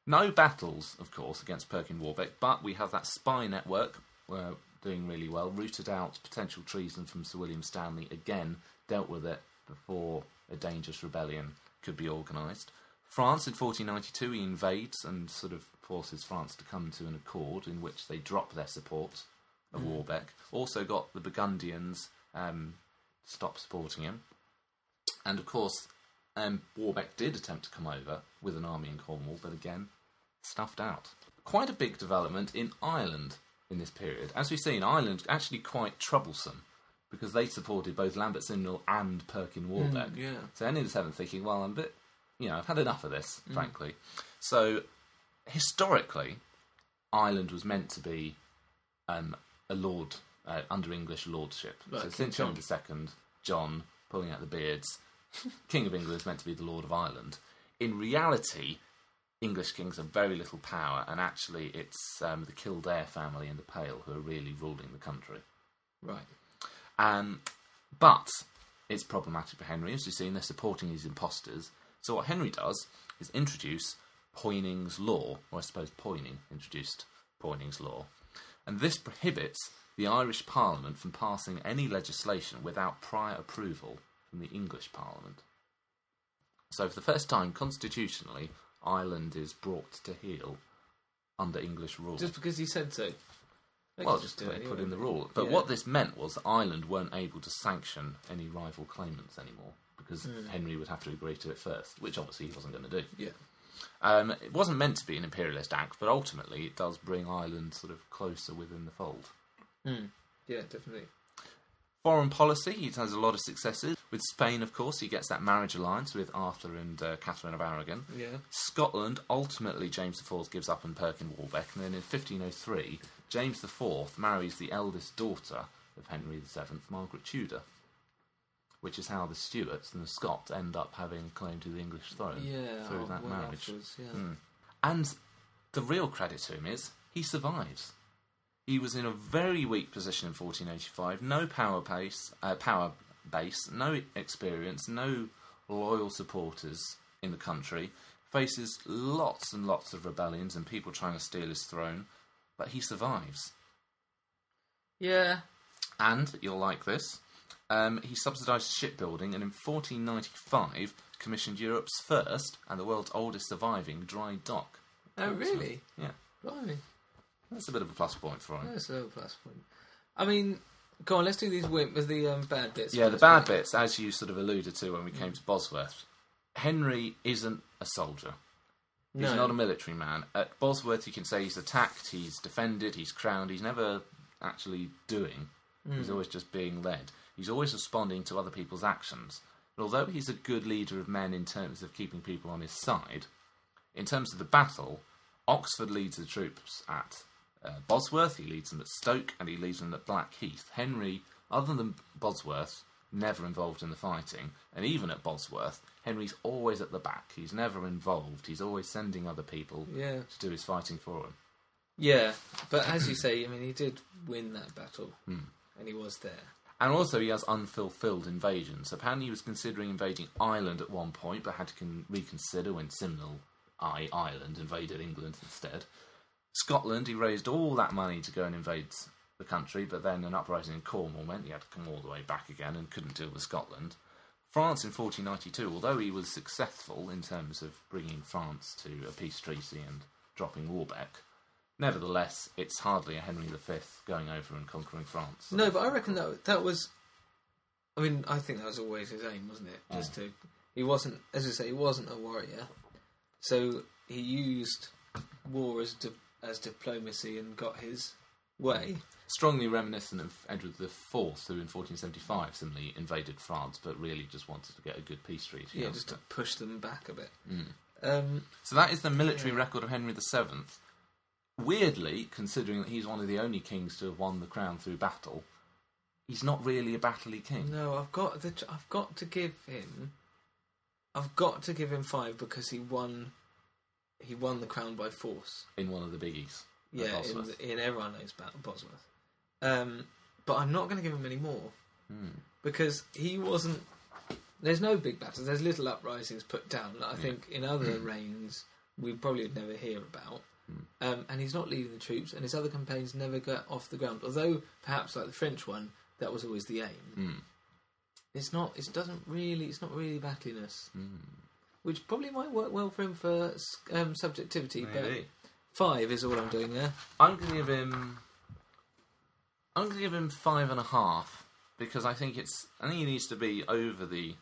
no battles, of course, against Perkin Warbeck, but we have that spy network uh, doing really well, rooted out potential treason from Sir William Stanley, again, dealt with it before a dangerous rebellion could be organised. France in 1492, he invades and sort of forces France to come to an accord in which they drop their support of Warbeck. Also got the Burgundians um, stop supporting him. And of course, um, Warbeck did attempt to come over with an army in Cornwall, but again, stuffed out. Quite a big development in Ireland in this period. As we've seen, Ireland actually quite troublesome because they supported both Lambert Simnel and Perkin Warbeck. yeah. So Henry VII thinking, well, I'm a bit, you know, I've had enough of this, frankly. So historically, Ireland was meant to be um, a lord uh, under English lordship. Like so since John. II, John pulling out the beards, *laughs* King of England is meant to be the Lord of Ireland. In reality, English kings have very little power, and actually, it's um, the Kildare family and the Pale who are really ruling the country. right. Um, but it's problematic for Henry. As you've seen, they're supporting these imposters. So what Henry does is introduce Poynings' law, or I suppose Poyning introduced Poynings' law, and this prohibits the Irish Parliament from passing any legislation without prior approval from the English Parliament. So for the first time, constitutionally, Ireland is brought to heel under English rule. Just because he said so. They Well, just put, it put in the rule. But Yeah. what this meant was Ireland weren't able to sanction any rival claimants anymore because Hmm. Henry would have to agree to it first, which obviously he wasn't going to do. Yeah. Um, it wasn't meant to be an imperialist act, but ultimately it does bring Ireland sort of closer within the fold. Yeah, definitely. Foreign policy, he has a lot of successes. With Spain, of course, he gets that marriage alliance with Arthur and uh, Catherine of Aragon. Yeah. Scotland, ultimately, James IV gives up on Perkin Warbeck, and then in 1503, James IV marries the eldest daughter of Henry VII, Margaret Tudor, which is how the Stuarts and the Scots end up having claim to the English throne Yeah. through oh, that well marriage. yeah. Mm. And the real credit to him is he survives. He was in a very weak position in 1485. No power base, uh, power base, no experience, no loyal supporters in the country. Faces lots and lots of rebellions and people trying to steal his throne, but he survives. Yeah. And you'll like this. Um, he subsidised shipbuilding and in 1495 commissioned Europe's first and the world's oldest surviving dry dock. Oh, really? Yeah, Blimey. that's a bit of a plus point for him. That's a little plus point. I mean, go on, let's do these win- with the um, bad bits. Yeah, the first, bad bits, as you sort of alluded to when we came to Bosworth. Henry isn't a soldier. He's No. not a military man. At Bosworth, you can say he's attacked, he's defended, he's crowned. He's never actually doing. He's always just being led. He's always responding to other people's actions. And although he's a good leader of men in terms of keeping people on his side, in terms of the battle, Oxford leads the troops at uh, Bosworth, he leads them at Stoke, and he leads them at Blackheath. Henry, other than Bosworth, never involved in the fighting, and even at Bosworth, Henry's always at the back. He's never involved. He's always sending other people Yeah. to do his fighting for him. Yeah, but as you say, I mean, he did win that battle, Hmm. and he was there. And also, he has unfulfilled invasions. Apparently, he was considering invading Ireland at one point, but had to con- reconsider when Simnel I Ireland invaded England instead. Scotland, he raised all that money to go and invade the country, but then an uprising in Cornwall meant he had to come all the way back again and couldn't deal with Scotland. France in 1492, although he was successful in terms of bringing France to a peace treaty and dropping Warbeck, nevertheless, it's hardly a Henry V going over and conquering France. No, but I reckon that that was. I mean, I think that was always his aim, wasn't it? Just to. He wasn't, as I say, he wasn't a warrior, so he used war as di- as diplomacy and got his way. strongly reminiscent of Edward IV, who in 1475 similarly invaded France, but really just wanted to get a good peace treaty. Yeah, just to push them back a bit. Mm. Um, So that is the military record of Henry VII. Weirdly, considering that he's one of the only kings to have won the crown through battle, he's not really a battley king. no, I've got the, I've got to give him, I've got to give him five because he won, he won the crown by force. In one of the biggies. Yeah, in, the, in everyone knows about Bosworth. Um, but I'm not going to give him any more Hmm. because he wasn't. There's no big battles. There's little uprisings put down that I think in other *clears throat* reigns we probably would never hear about. Um, and he's not leading the troops, and his other campaigns never got off the ground. Although perhaps like the French one, that was always the aim. Hmm. It's not. It doesn't really. It's not really battliness, Hmm. which probably might work well for him for um, subjectivity. Maybe. But five is all I'm doing there. I'm going to give him. I'm going to give him five and a half because I think it's. I think he needs to be over the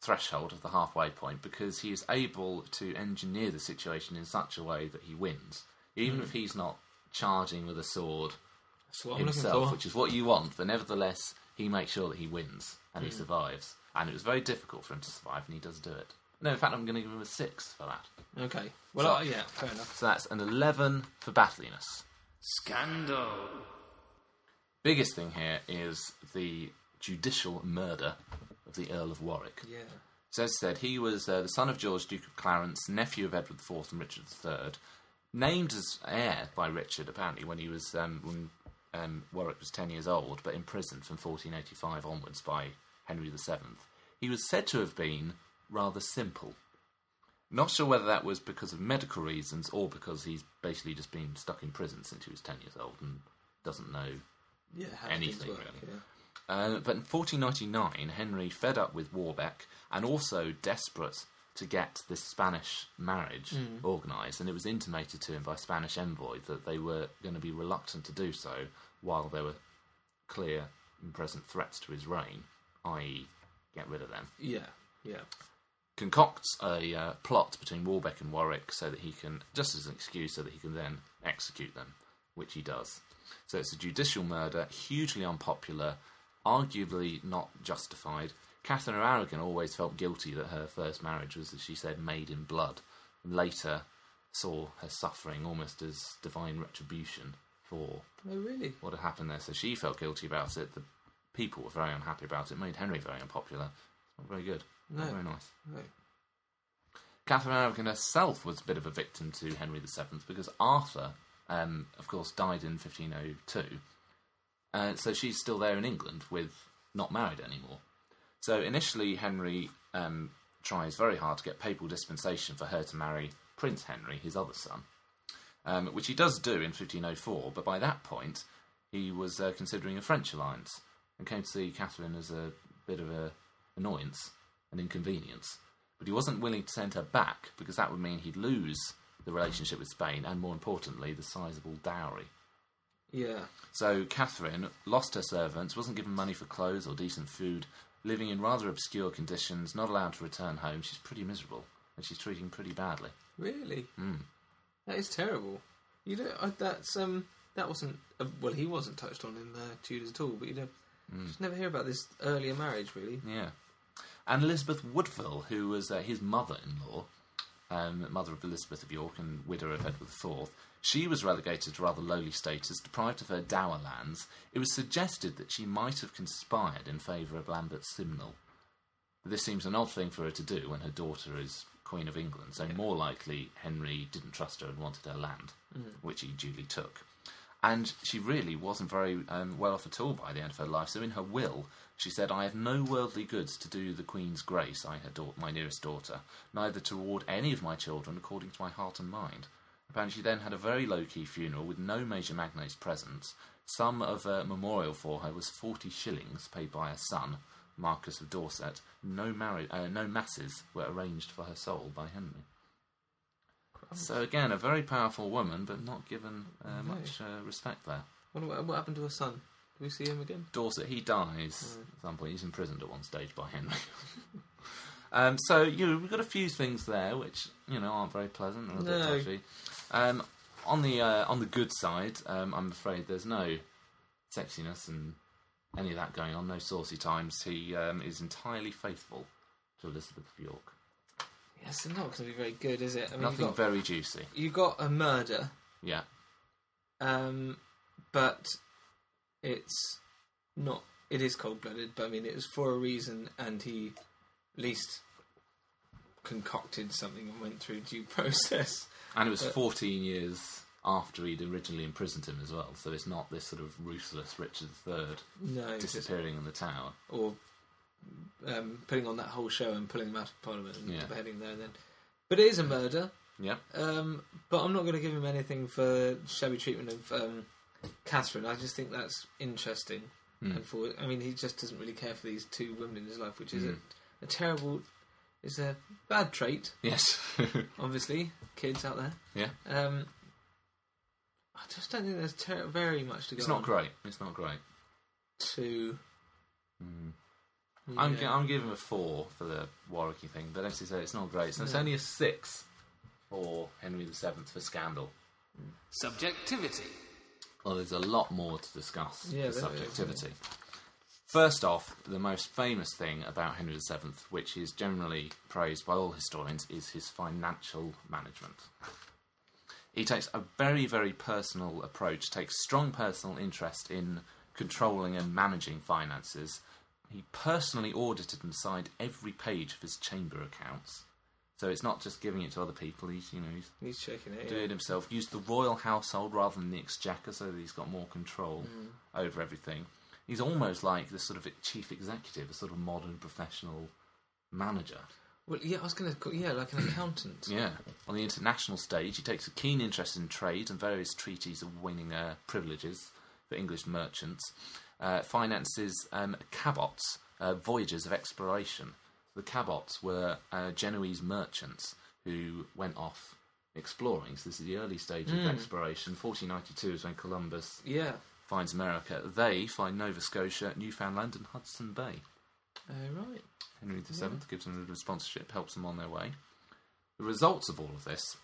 threshold of the halfway point because he is able to engineer the situation in such a way that he wins, even if he's not charging with a sword That's what I'm himself, which is what you want. But nevertheless, he makes sure that he wins and he survives. And it was very difficult for him to survive, and he does do it. No, in fact, I'm going to give him a six for that. Okay. Well, So- uh, yeah, fair enough. So that's an eleven for battliness. Scandal. biggest thing here is the judicial murder of the Earl of Warwick. Yeah. So as said, he was uh, the son of George, Duke of Clarence, nephew of Edward IV and Richard III, named as heir by Richard apparently when he was um, when um, Warwick was ten years old, but imprisoned from 1485 onwards by Henry VII. He was said to have been rather simple. Not sure whether that was because of medical reasons or because he's basically just been stuck in prison since he was ten years old and doesn't know Yeah. Anything, work, really. yeah. Uh, but in 1499, Henry, fed up with Warbeck and also desperate to get this Spanish marriage organised, and it was intimated to him by Spanish envoy that they were going to be reluctant to do so while there were clear and present threats to his reign, i.e., get rid of them. Yeah. Yeah. Concocts a uh, plot between Warbeck and Warwick so that he can, just as an excuse, so that he can then execute them, which he does. So it's a judicial murder, hugely unpopular. Arguably not justified. Catherine of Aragon always felt guilty that her first marriage was, as she said, made in blood, and later saw her suffering almost as divine retribution for Oh, really? what had happened there. So she felt guilty about it. The people were very unhappy about it. Made Henry very unpopular. Not very good. Not No. very nice. No. Catherine of Aragon herself was a bit of a victim to Henry VII because Arthur, um, of course, died in 1502. Uh, so she's still there in England with not married anymore. So initially, Henry um, tries very hard to get papal dispensation for her to marry Prince Henry, his other son, um, which he does do in 1504. But by that point, he was uh, considering a French alliance and came to see Catherine as a bit of a annoyance and inconvenience. But he wasn't willing to send her back because that would mean he'd lose the relationship with Spain and, more importantly, the sizable dowry. Yeah. So Catherine lost her servants, wasn't given money for clothes or decent food, living in rather obscure conditions, not allowed to return home. She's pretty miserable, and she's treating pretty badly. Really? Mm. That is terrible. You know, I, that's um, that wasn't uh, well. He wasn't touched on in uh, Tudors at all. But you know, just never hear about this earlier marriage. Really. Yeah. And Elizabeth Woodville, who was uh, his mother-in-law, um, mother of Elizabeth of York and widow of Edward IV, she was relegated to rather lowly status, deprived of her dower lands. It was suggested that she might have conspired in favour of Lambert Simnel. This seems an odd thing for her to do when her daughter is Queen of England, so more likely Henry didn't trust her and wanted her land, which he duly took. And she really wasn't very um, well off at all by the end of her life. So in her will, she said, "I have no worldly goods to do the Queen's grace, I her daugh- my nearest daughter, neither to reward any of my children according to my heart and mind." Apparently, she then had a very low-key funeral with no major magnates present. Some of a memorial for her was forty shillings paid by her son, Marquis of Dorset. No marri- uh, no masses were arranged for her soul by Henry. So again, a very powerful woman, but not given uh, much uh, respect there. What, what happened to her son? Do we see him again? Dorset, he dies at some point. He's imprisoned at one stage by Henry. *laughs* um, so you know, we've got a few things there which you know aren't very pleasant or a bit No. Um, on the uh, on the good side, um, I'm afraid there's no sexiness and any of that going on. No saucy times. He um, is entirely faithful to Elizabeth of York. Yes, it's not going to be very good, is it? I mean, Nothing got, very juicy. you got a murder, Yeah. um, but it's not. It is cold blooded, but I mean, it was for a reason, and he at least concocted something and went through due *laughs* process. And it was But- 14 years after he'd originally imprisoned him as well, so it's not this sort of ruthless Richard III No, disappearing in the tower. or um, putting on that whole show and pulling him out of Parliament and Yeah. beheading there and then. But it is a murder. Yep. Um, but I'm not going to give him anything for shabby treatment of um, Catherine. I just think that's interesting. Hmm. And for, I mean, he just doesn't really care for these two women in his life, which is Hmm. a, a terrible, it's a bad trait. Yes. *laughs* Obviously, kids out there. yeah. Um, I just don't think there's ter- very much to go. It's not on great. It's not great. To. I'm, Yeah. gi- I'm giving a four for the Warwicky thing, but as you say, it's not great. So it's only a six for Henry VII for scandal. Subjectivity. Well, there's a lot more to discuss Yeah, the there is, subjectivity. First off, the most famous thing about Henry VII, which is generally praised by all historians, is his financial management. He takes a very, very personal approach, takes strong personal interest in controlling and managing finances. He personally audited and signed every page of his chamber accounts. So it's not just giving it to other people. He's, you know, he's He's checking it. doing yeah. it himself. Use the royal household rather than the exchequer, so that he's got more control Mm. over everything. He's almost like the sort of chief executive, a sort of modern professional manager. Well, yeah, I was going to call, yeah, like an accountant. *coughs* Yeah. On the international stage, he takes a keen interest in trade and various treaties of winning uh, privileges for English merchants. Uh, finances um, Cabot's, uh, voyages of exploration. The Cabots were uh, Genoese merchants who went off exploring. So this is the early stage of exploration. 1492 is when Columbus Yeah. Finds America. They find Nova Scotia, Newfoundland, and Hudson Bay. Uh, right. Henry VII gives them a little sponsorship, helps them on their way. The results of all of this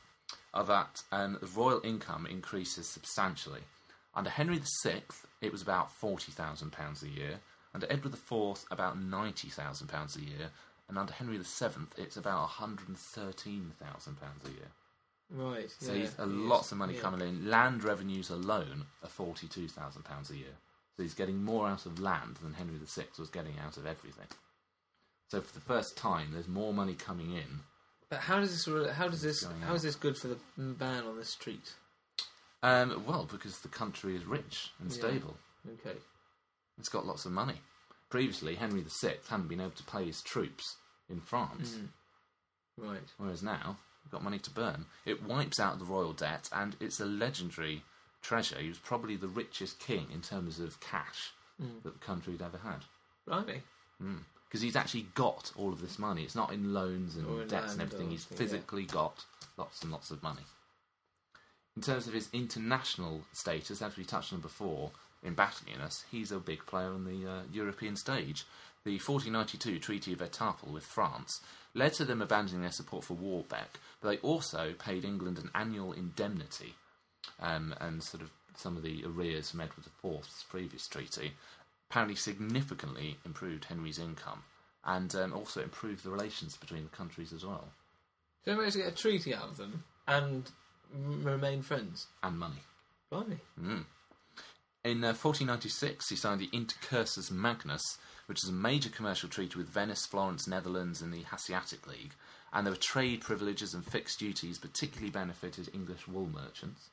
are that um, the royal income increases substantially. Under Henry VI, it was about £40,000 a year. Under Edward IV, about £90,000 a year, and under Henry VII, it's about £113,000 a year. Right. So yeah, he's uh, he is, lots of money yeah. coming in. Land revenues alone are forty-two thousand pounds a year. So he's getting more out of land than Henry VI was getting out of everything. So for the first time, there's more money coming in. But how does this? How does this? How is this good for the man on the street? Um, well, because the country is rich and Yeah. stable. Okay. It's got lots of money. Previously, Henry VI hadn't been able to pay his troops in France, Right. whereas now we've got money to burn. It wipes out the royal debt, and it's a legendary treasure. He was probably the richest king in terms of cash that the country had ever had. Blimey. because he's actually got all of this money. It's not in loans and in debts and everything. He's something, yeah. physically got lots and lots of money. In terms of his international status, as we touched on before, in battliness, he's a big player on the uh, European stage. The 1492 Treaty of Etaples with France led to them abandoning their support for Warbeck, but they also paid England an annual indemnity um, and sort of some of the arrears from Edward IV's previous treaty, apparently significantly improved Henry's income and um, also improved the relations between the countries as well, So we managed to get a treaty out of them and m- remain friends. and money. Blimey. In uh, 1496, he signed the Intercursus Magnus, which is a major commercial treaty with Venice, Florence, Netherlands, and the Hanseatic League. And there were trade privileges and fixed duties, particularly benefited English wool merchants.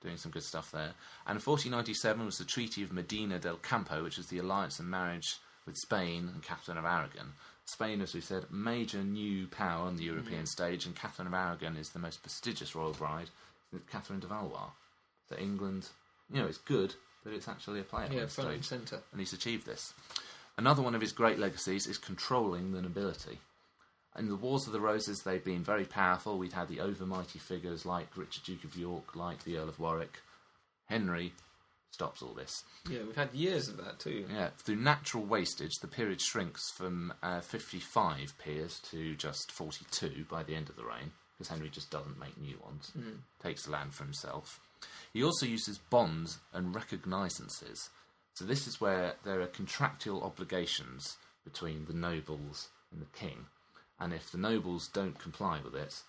Doing some good stuff there. And 1497 was the Treaty of Medina del Campo, which was the alliance and marriage with Spain and Catherine of Aragon. Spain, as we said, major new power on the European stage, and Catherine of Aragon is the most prestigious royal bride, Catherine de Valois. So England, you know, it's good, but it's actually a player Yeah, the front and centre. and he's achieved this. Another one of his great legacies is controlling the nobility. In the Wars of the Roses, they've been very powerful. We'd had the overmighty figures like Richard Duke of York, like the Earl of Warwick. Henry stops all this. Yeah, we've had years of that too. Yeah, through natural wastage, the period shrinks from uh, 55 peers to just 42 by the end of the reign, because Henry just doesn't make new ones, takes the land for himself. He also uses bonds and recognizances. So this is where there are contractual obligations between the nobles and the king, and if the nobles don't comply with it,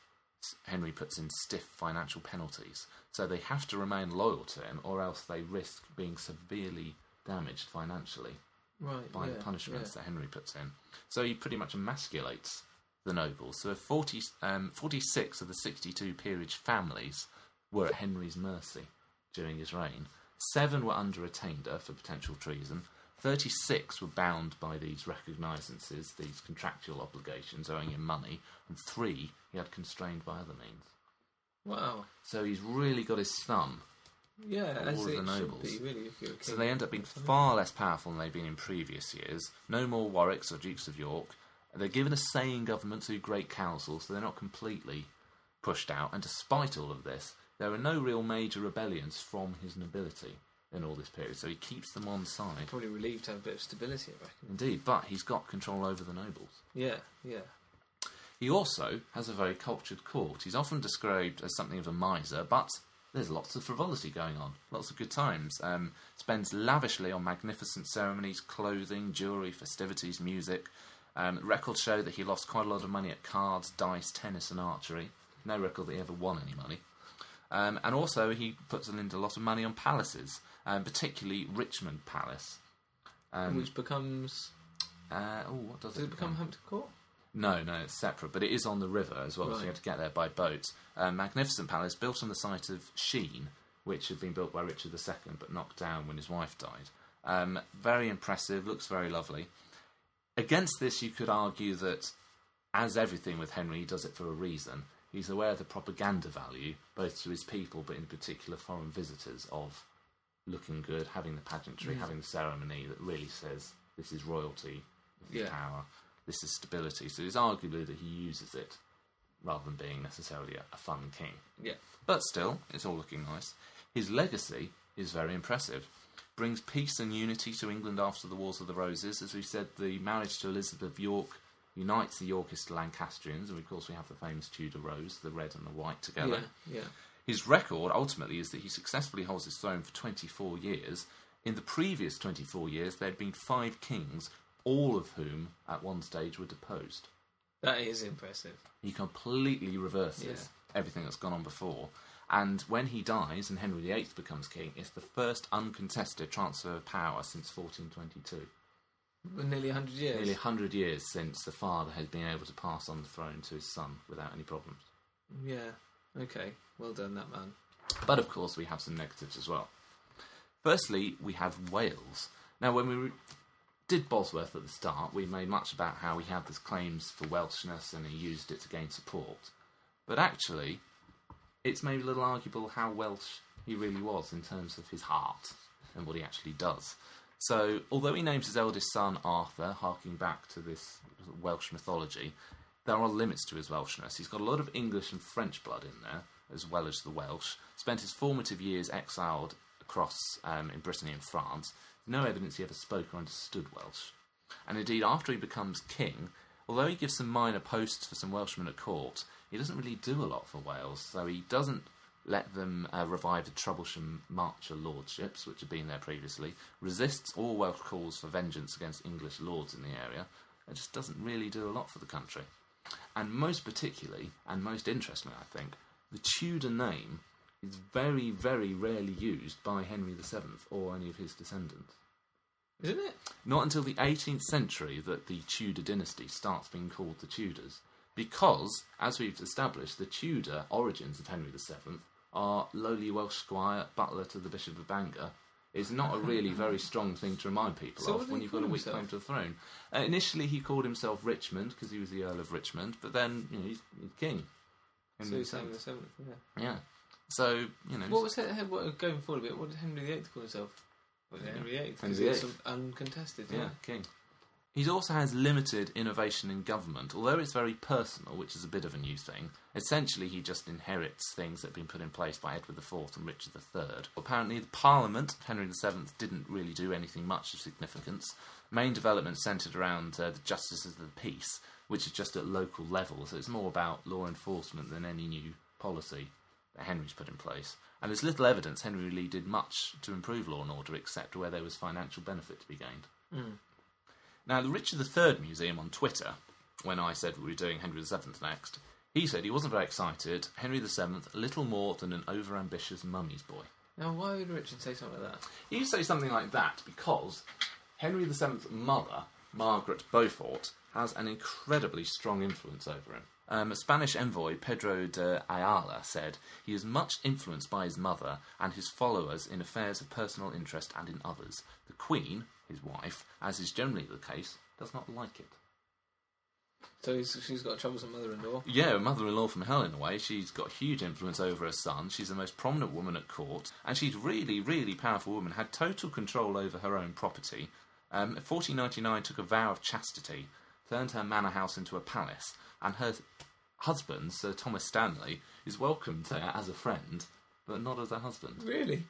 Henry puts in stiff financial penalties. So they have to remain loyal to him, or else they risk being severely damaged financially Right. by yeah, the punishments yeah. that Henry puts in. So he pretty much emasculates the nobles. So 40, um, 46 of the 62 peerage families were at Henry's mercy during his reign. Seven were under attainder for potential treason. 36 were bound by these recognizances, these contractual obligations owing him money, and three he had constrained by other means. Wow. So he's really got his thumb Yeah, All as of it the nobles. be, really. So they end up being far less powerful than they've been in previous years. No more Warwicks or Dukes of York. They're given a say in government through great council, so they're not completely pushed out. And despite all of this, there are no real major rebellions from his nobility in all this period. So he keeps them on side. Probably relieved to have a bit of stability, I reckon. Indeed, but he's got control over the nobles. Yeah, yeah. He also has a very cultured court. He's often described as something of a miser, but there's lots of frivolity going on, lots of good times. Um, spends lavishly on magnificent ceremonies, clothing, jewellery, festivities, music. Um, records show that he lost quite a lot of money at cards, dice, tennis, and archery. No record that he ever won any money. Um, and also, he puts in a lot of money on palaces, um, particularly Richmond Palace. Um, Which becomes. uh, oh, what does, Does it become Hampton Court? no, no, it's separate, but it is on the river as well, so you have to get there by boat. Uh, magnificent palace built on the site of Sheen, which had been built by Richard II but knocked down when his wife died. Um, very impressive, looks very lovely. Against this, you could argue that, as everything with Henry, he does it for a reason. He's aware of the propaganda value, both to his people, but in particular foreign visitors, of looking good, having the pageantry, mm. having the ceremony that really says this is royalty, this is power, this is stability. So it's arguably that he uses it rather than being necessarily a, a fun king. Yeah. But still, it's all looking nice. His legacy is very impressive. Brings peace and unity to England after the Wars of the Roses. As we said, the marriage to Elizabeth of York unites the Yorkist Lancastrians, and of course we have the famous Tudor rose, the red and the white together. Yeah, yeah. His record ultimately is that he successfully holds his throne for 24 years. In the previous 24 years, there had been five kings, all of whom at one stage were deposed. That is impressive. He completely reverses everything that's gone on before. And when he dies and Henry VIII becomes king, it's the first uncontested transfer of power since 1422. Nearly 100 years. Nearly 100 years since the father had been able to pass on the throne to his son without any problems. Yeah. Okay. Well done, that man. But of course, we have some negatives as well. Firstly, we have Wales. Now, when we re- did Bosworth at the start, we made much about how he had these claims for Welshness and he used it to gain support. But actually, it's maybe a little arguable how Welsh he really was in terms of his heart and what he actually does. So, although he names his eldest son Arthur, harking back to this Welsh mythology, there are limits to his Welshness. He's got a lot of English and French blood in there, as well as the Welsh. Spent his formative years exiled across um, in Brittany and France. No evidence he ever spoke or understood Welsh. And indeed, after he becomes king, although he gives some minor posts for some Welshmen at court, he doesn't really do a lot for Wales. So he doesn't let them uh, revive the troublesome Marcher lordships, which had been there previously, resists all Welsh calls for vengeance against English lords in the area, and just doesn't really do a lot for the country. And most particularly, and most interestingly, I think, the Tudor name is very, very rarely used by Henry VII or any of his descendants. Isn't it? Not until the 18th century that the Tudor dynasty starts being called the Tudors, because, as we've established, the Tudor origins of Henry VII are lowly Welsh squire, butler to the Bishop of Bangor. Is not a really *laughs* very strong thing to remind people So of when you've got a weak himself? claim to the throne. Uh, initially, he called himself Richmond because he was the Earl of Richmond, but then you know he's, he's king. So he's saying the seventh. Yeah. Yeah. So you know. What was it? What, going forward a bit, what did Henry VIII call himself? Was it Henry VIII? Because Henry VIII. uncontested. Yeah, Yeah. king. He also has limited innovation in government, although it's very personal, which is a bit of a new thing. Essentially, he just inherits things that have been put in place by Edward IV and Richard III. Apparently, the Parliament, of Henry VII, didn't really do anything much of significance. Main development centred around uh, the Justices of the Peace, which is just at local level, so it's more about law enforcement than any new policy that Henry's put in place. And there's little evidence Henry really did much to improve law and order, except where there was financial benefit to be gained. Now, the Richard III Museum on Twitter, when I said we were doing Henry VII next, he said he wasn't very excited. Henry VII, little more than an overambitious mummy's boy. Now, why would Richard say something like that? He'd say something like that because Henry VII's mother, Margaret Beaufort, has an incredibly strong influence over him. Um, a Spanish envoy, Pedro de Ayala, said he is much influenced by his mother and his followers in affairs of personal interest and in others. The Queen, his wife, as is generally the case, does not like it. So he's, she's got a troublesome mother-in-law. Yeah, a mother-in-law from hell in a way. She's got huge influence over her son. She's the most prominent woman at court, and she's really, really powerful woman. Had total control over her own property. Um, 1499, took a vow of chastity, turned her manor house into a palace, and her husband, Sir Thomas Stanley, is welcomed there as a friend, but not as a husband. Really?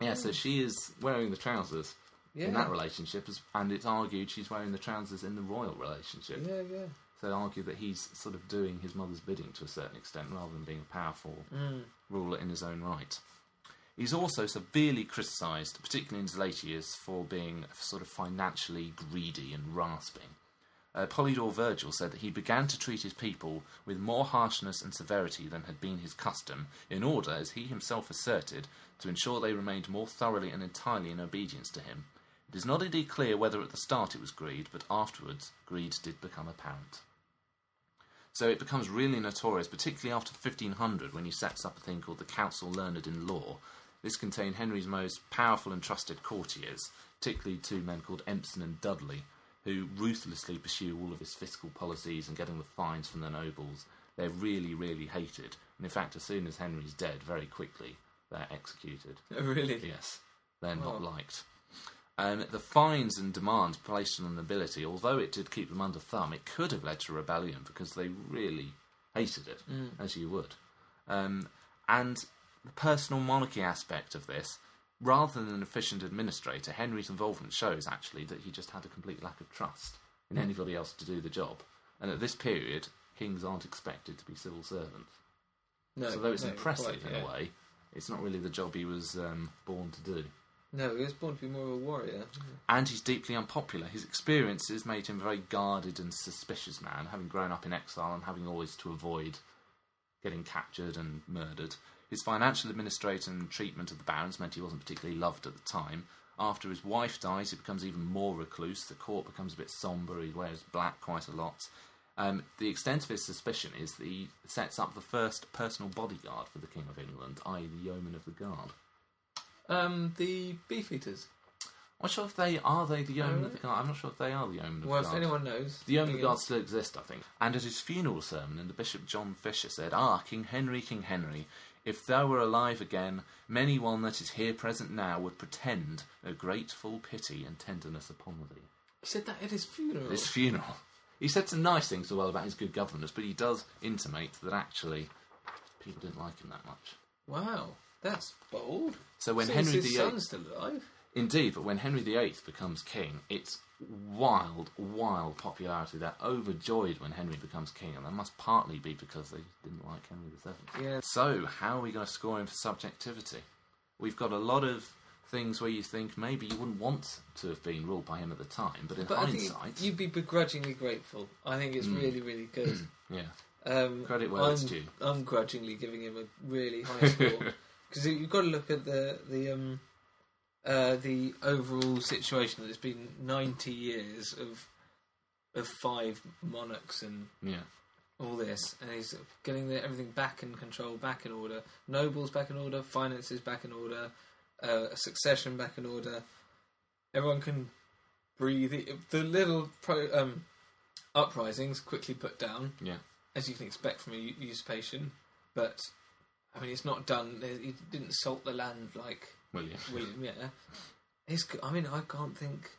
Yeah, so she is wearing the trousers in that relationship, and it's argued she's wearing the trousers in the royal relationship. Yeah, yeah. So argue that he's sort of doing his mother's bidding to a certain extent, rather than being a powerful ruler in his own right. He's also severely criticised, particularly in his later years, for being sort of financially greedy and rasping. Uh, Polydore Virgil said that he began to treat his people with more harshness and severity than had been his custom, in order, as he himself asserted, to ensure they remained more thoroughly and entirely in obedience to him. It is not indeed clear whether at the start it was greed, but afterwards greed did become apparent. So it becomes really notorious, particularly after 1500, when he sets up a thing called the Council Learned in Law. This contained Henry's most powerful and trusted courtiers, particularly two men called Empson and Dudley, who ruthlessly pursue all of his fiscal policies and getting the fines from the nobles. They're really, really hated. And in fact, as soon as Henry's dead, very quickly, they're executed. Oh, really? Yes, they're not liked. Um, the fines and demands placed on the nobility, although it did keep them under thumb, it could have led to rebellion because they really hated it, as you would. Um, and the personal monarchy aspect of this, rather than an efficient administrator, Henry's involvement shows actually that he just had a complete lack of trust in anybody else to do the job. And at this period, kings aren't expected to be civil servants. No. so though it's no, impressive quite, in a way, it's not really the job he was um, born to do. No, he was born to be more of a warrior. and he's deeply unpopular. His experiences made him a very guarded and suspicious man, having grown up in exile and having always to avoid getting captured and murdered. His financial administration and treatment of the barons meant he wasn't particularly loved at the time. After his wife dies, he becomes even more recluse. The court becomes a bit sombre. He wears black quite a lot. Um, the extent of his suspicion is that he sets up the first personal bodyguard for the King of England, i.e., the Yeoman of the guard. Um, the beefeaters. I'm not sure if they are they the yeomen of the guard. I'm not sure if they are the yeomen of Well, the if guard. anyone knows, The Yeomen of the Guard still exist, I think. And at his funeral sermon, and the Bishop John Fisher said, Ah, King Henry, King Henry, if thou were alive again, many one that is here present now would pretend a grateful pity and tenderness upon thee. He said that at his funeral. His funeral. He said some nice things as well about his good governance, but he does intimate that actually people didn't like him that much. Wow, that's bold. So when So Henry his VIII son still alive? Indeed, but when Henry VIII becomes king, it's wild, wild popularity. They're overjoyed when Henry becomes king, and that must partly be because they didn't like Henry VII. Yeah. So, how are we going to score him for subjectivity? We've got a lot of things where you think maybe you wouldn't want to have been ruled by him at the time, but in But hindsight, you'd be begrudgingly grateful. I think it's really, really good. *clears throat* yeah, Um, Credit where I'm, it's due. I'm grudgingly giving him a really high score *laughs* because you've got to look at the the um, uh, the overall situation. There's been 90 years of of five monarchs and yeah, all this, and he's getting the, everything back in control, back in order. Nobles back in order, finances back in order, uh, succession back in order. Everyone can breathe. The little pro, um, uprisings quickly put down, yeah. as you can expect from a usurpation. But I mean, it's not done. He didn't salt the land like William. William. Yeah, I mean, I can't think.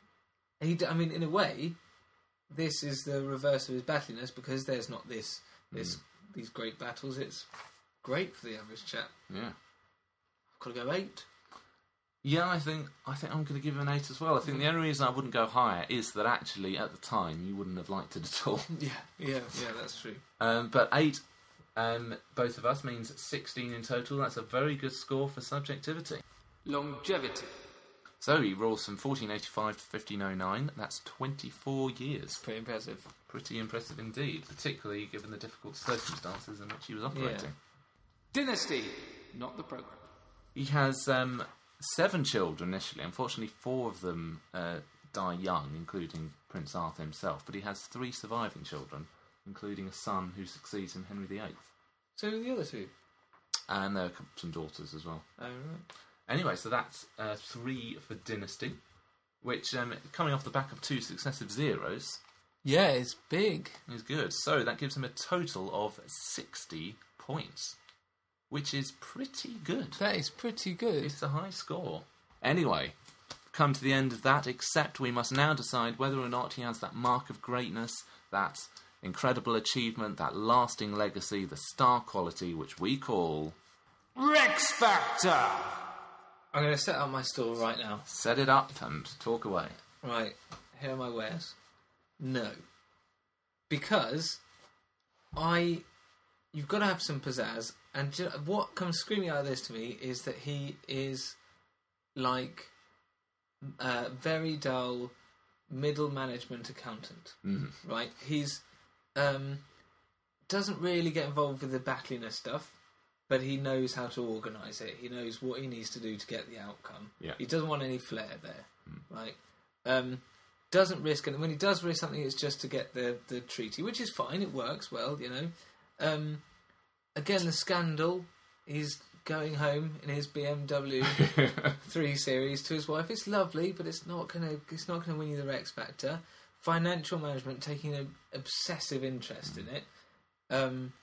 He, I mean, in a way, this is the reverse of his battliness because there's not this, this, these great battles. It's great for the average chap. Yeah. I've got to go eight. Yeah, I think I think I'm going to give him an eight as well. I think the only reason I wouldn't go higher is that actually at the time you wouldn't have liked it at all. *laughs* Yeah, yeah, yeah. That's true. Um, but eight, um, both of us means sixteen in total. That's a very good score for subjectivity. Longevity. So he rules from 1485 to 1509. That's 24 years. Pretty impressive. Pretty impressive indeed, particularly given the difficult circumstances in which he was operating. Dynasty. Not the program. He has um, seven children initially. Unfortunately, four of them uh, die young, including Prince Arthur himself. But he has three surviving children, including a son who succeeds in Henry VIII. So the other two. And there are some daughters as well. Oh, right. Anyway, so that's uh, three for Dynasty, which, um, coming off the back of two successive zeros, Yeah, it's big. is good. So that gives him a total of 60 points, which is pretty good. That is pretty good. It's a high score. Anyway, come to the end of that, except we must now decide whether or not he has that mark of greatness, that incredible achievement, that lasting legacy, the star quality which we call. Rex Factor. I'm going to set up my stall right now. Set it up and talk away. Right, here are my wares. No. Because I. You've got to have some pizzazz, and what comes screaming out of this to me is that he is like a very dull middle management accountant. Mm-hmm. Right? He's. Um, doesn't really get involved with the battliness stuff, but he knows how to organise it. He knows what he needs to do to get the outcome. Yeah. He doesn't want any flair there, right? Um, doesn't risk, and when he does risk something, it's just to get the the treaty, which is fine. It works well, you know. Um, again, the scandal. He's going home in his BMW *laughs* three series to his wife. It's lovely, but it's not gonna. It's not gonna win you the Rex Factor. Financial management taking an obsessive interest in it. Um,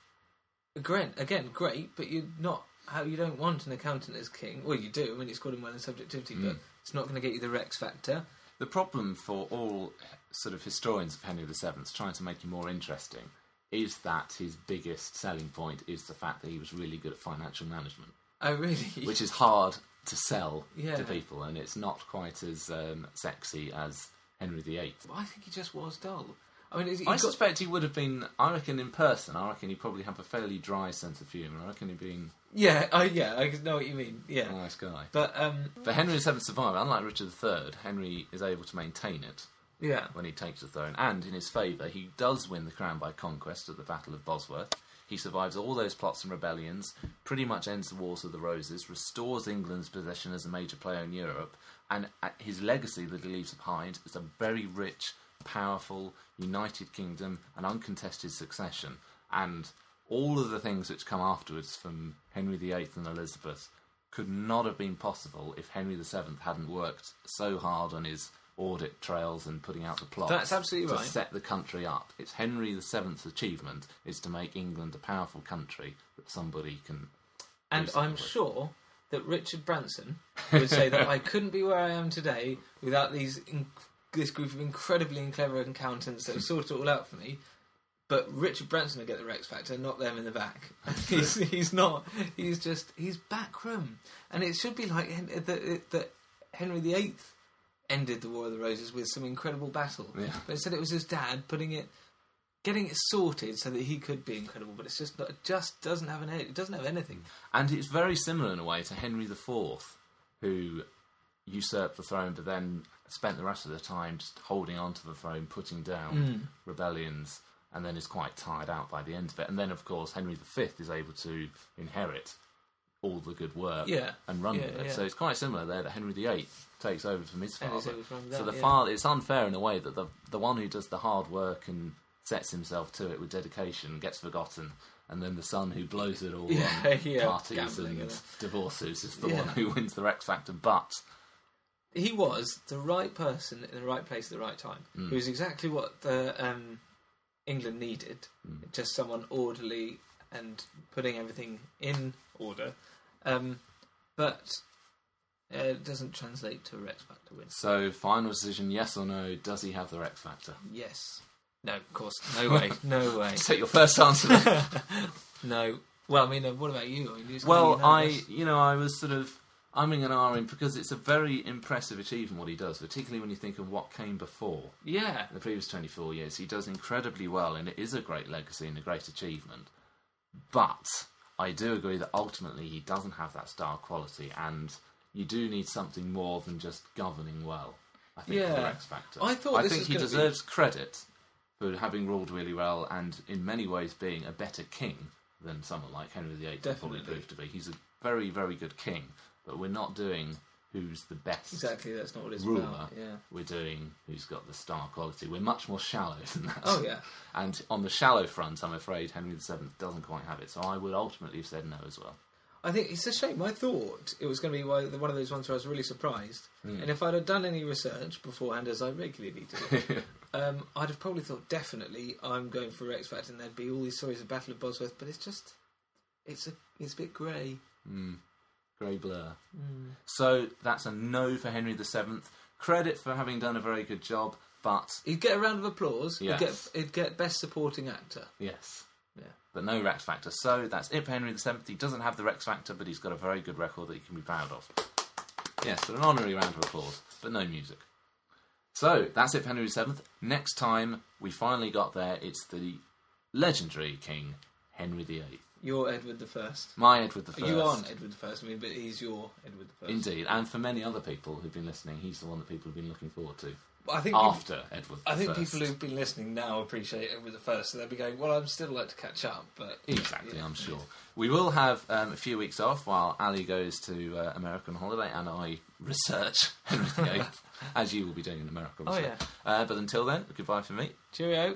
again, again, great, but you're not. How you don't want an accountant as king. Well, you do. I mean, it's got him well in subjectivity, but it's not going to get you the Rex Factor. The problem for all sort of historians of Henry VII trying to make him more interesting is that his biggest selling point is the fact that he was really good at financial management, Oh, really? which is hard to sell Yeah. to people, and it's not quite as um, sexy as Henry VIII. I think he just was dull. I mean, I got- suspect he would have been. I reckon in person. I reckon he probably have a fairly dry sense of humour. I reckon he'd been yeah, I, yeah, I know what you mean. Yeah, nice guy. but um, But Henry VII survived. Unlike Richard III, Henry is able to maintain it yeah, when he takes the throne, and in his favour, he does win the crown by conquest at the Battle of Bosworth. He survives all those plots and rebellions, pretty much ends the Wars of the Roses, restores England's position as a major player in Europe, and uh, his legacy that he leaves behind is a very rich, powerful, united kingdom, an uncontested succession. And all of the things which come afterwards from Henry VIII and Elizabeth could not have been possible if Henry VII hadn't worked so hard on his audit trails and putting out the plots. That's absolutely to right. set the country up. It's Henry VII's achievement is to make England a powerful country that somebody can. and I'm with. sure that Richard Branson would say that I couldn't be where I am today without these in, this group of incredibly clever accountants that have sorted it all out for me. But Richard Branson will get the Rex Factor, not them in the back. *laughs* he's, he's not. He's just he's backroom, and it should be like that, that Henry VIII ended the War of the Roses with some incredible battle. Yeah. But instead, it was his dad putting it, getting it sorted so that he could be incredible. But it's just not, it just doesn't have an it doesn't have anything. And it's very similar in a way to Henry IV, who usurped the throne but then spent the rest of the time just holding on to the throne, putting down Mm. rebellions, and then is quite tired out by the end of it. And then, of course, Henry V is able to inherit all the good work Yeah. and run Yeah, with it. yeah. So it's quite similar there that Henry VIII takes over from his father. from so the father, it's unfair in a way that the the one who does the hard work and sets himself to it with dedication gets forgotten. And then the son who blows it all *laughs* Yeah, on yeah, parties gambling and divorces is the Yeah. one who wins the X Factor. But he was the right person in the right place at the right time. Mm. He was exactly what the um, England needed. Mm. Just someone orderly and putting everything in order. Um, but uh, it doesn't translate to a Rex Factor win. so final decision: yes or no? Does he have the X Factor? Yes. No, of course. No way. *laughs* No way. Take your first answer. *laughs* No. Well, I mean, uh, what about you? I mean, you well, I, even have this. you know, I was sort of umming and ahhing because it's a very impressive achievement what he does, particularly when you think of what came before. Yeah. the previous 24 years. He does incredibly well, and it is a great legacy and a great achievement. But I do agree that ultimately he doesn't have that star quality, and you do need something more than just governing well. I think for the X Factor. I thought I think he gonna be- deserves credit for having ruled really well, and in many ways being a better king than someone like Henry VIII would probably Definitely. proved to be. He's a very, very good king, but we're not doing who's the best Exactly, that's not what it's ruler. about. Yeah. We're doing who's got the star quality. We're much more shallow *laughs* than that. Oh, yeah. And on the shallow front, I'm afraid Henry VII doesn't quite have it. So I would ultimately have said no as well. I think it's a shame. I thought it was going to be one of those ones where I was really surprised. And if I'd have done any research beforehand, as I regularly do, *laughs* um, I'd have probably thought definitely I'm going for X Factor, and there'd be all these stories of Battle of Bosworth. But it's just, it's a, it's a bit grey. Grey blur. Hmm. So that's a no for Henry VII. Credit for having done a very good job, but He'd get a round of applause. Yes. He'd get, he'd get best supporting actor. yes. But no Rex Factor. So that's it for Henry VII. He doesn't have the Rex Factor, but he's got a very good record that he can be proud of. Yes, but an honorary round of applause, but no music. So that's it for Henry VII. Next time we finally got there, it's the legendary King Henry VIII. You're Edward the First. My Edward the First. You aren't Edward the First. I mean, but he's your Edward the First. Indeed, and for many other people who've been listening, he's the one that people have been looking forward to I think after Edward. I think First. people who've been listening now appreciate Edward the First, so they'll be going, "Well, I'm still like to catch up." But Exactly, Yeah. I'm sure. We will have um, a few weeks off while Ali goes to uh, American holiday and I research *laughs* Henry VIII, *laughs* as you will be doing in America. Oh, yeah. Uh, but until then, goodbye for me. Cheerio.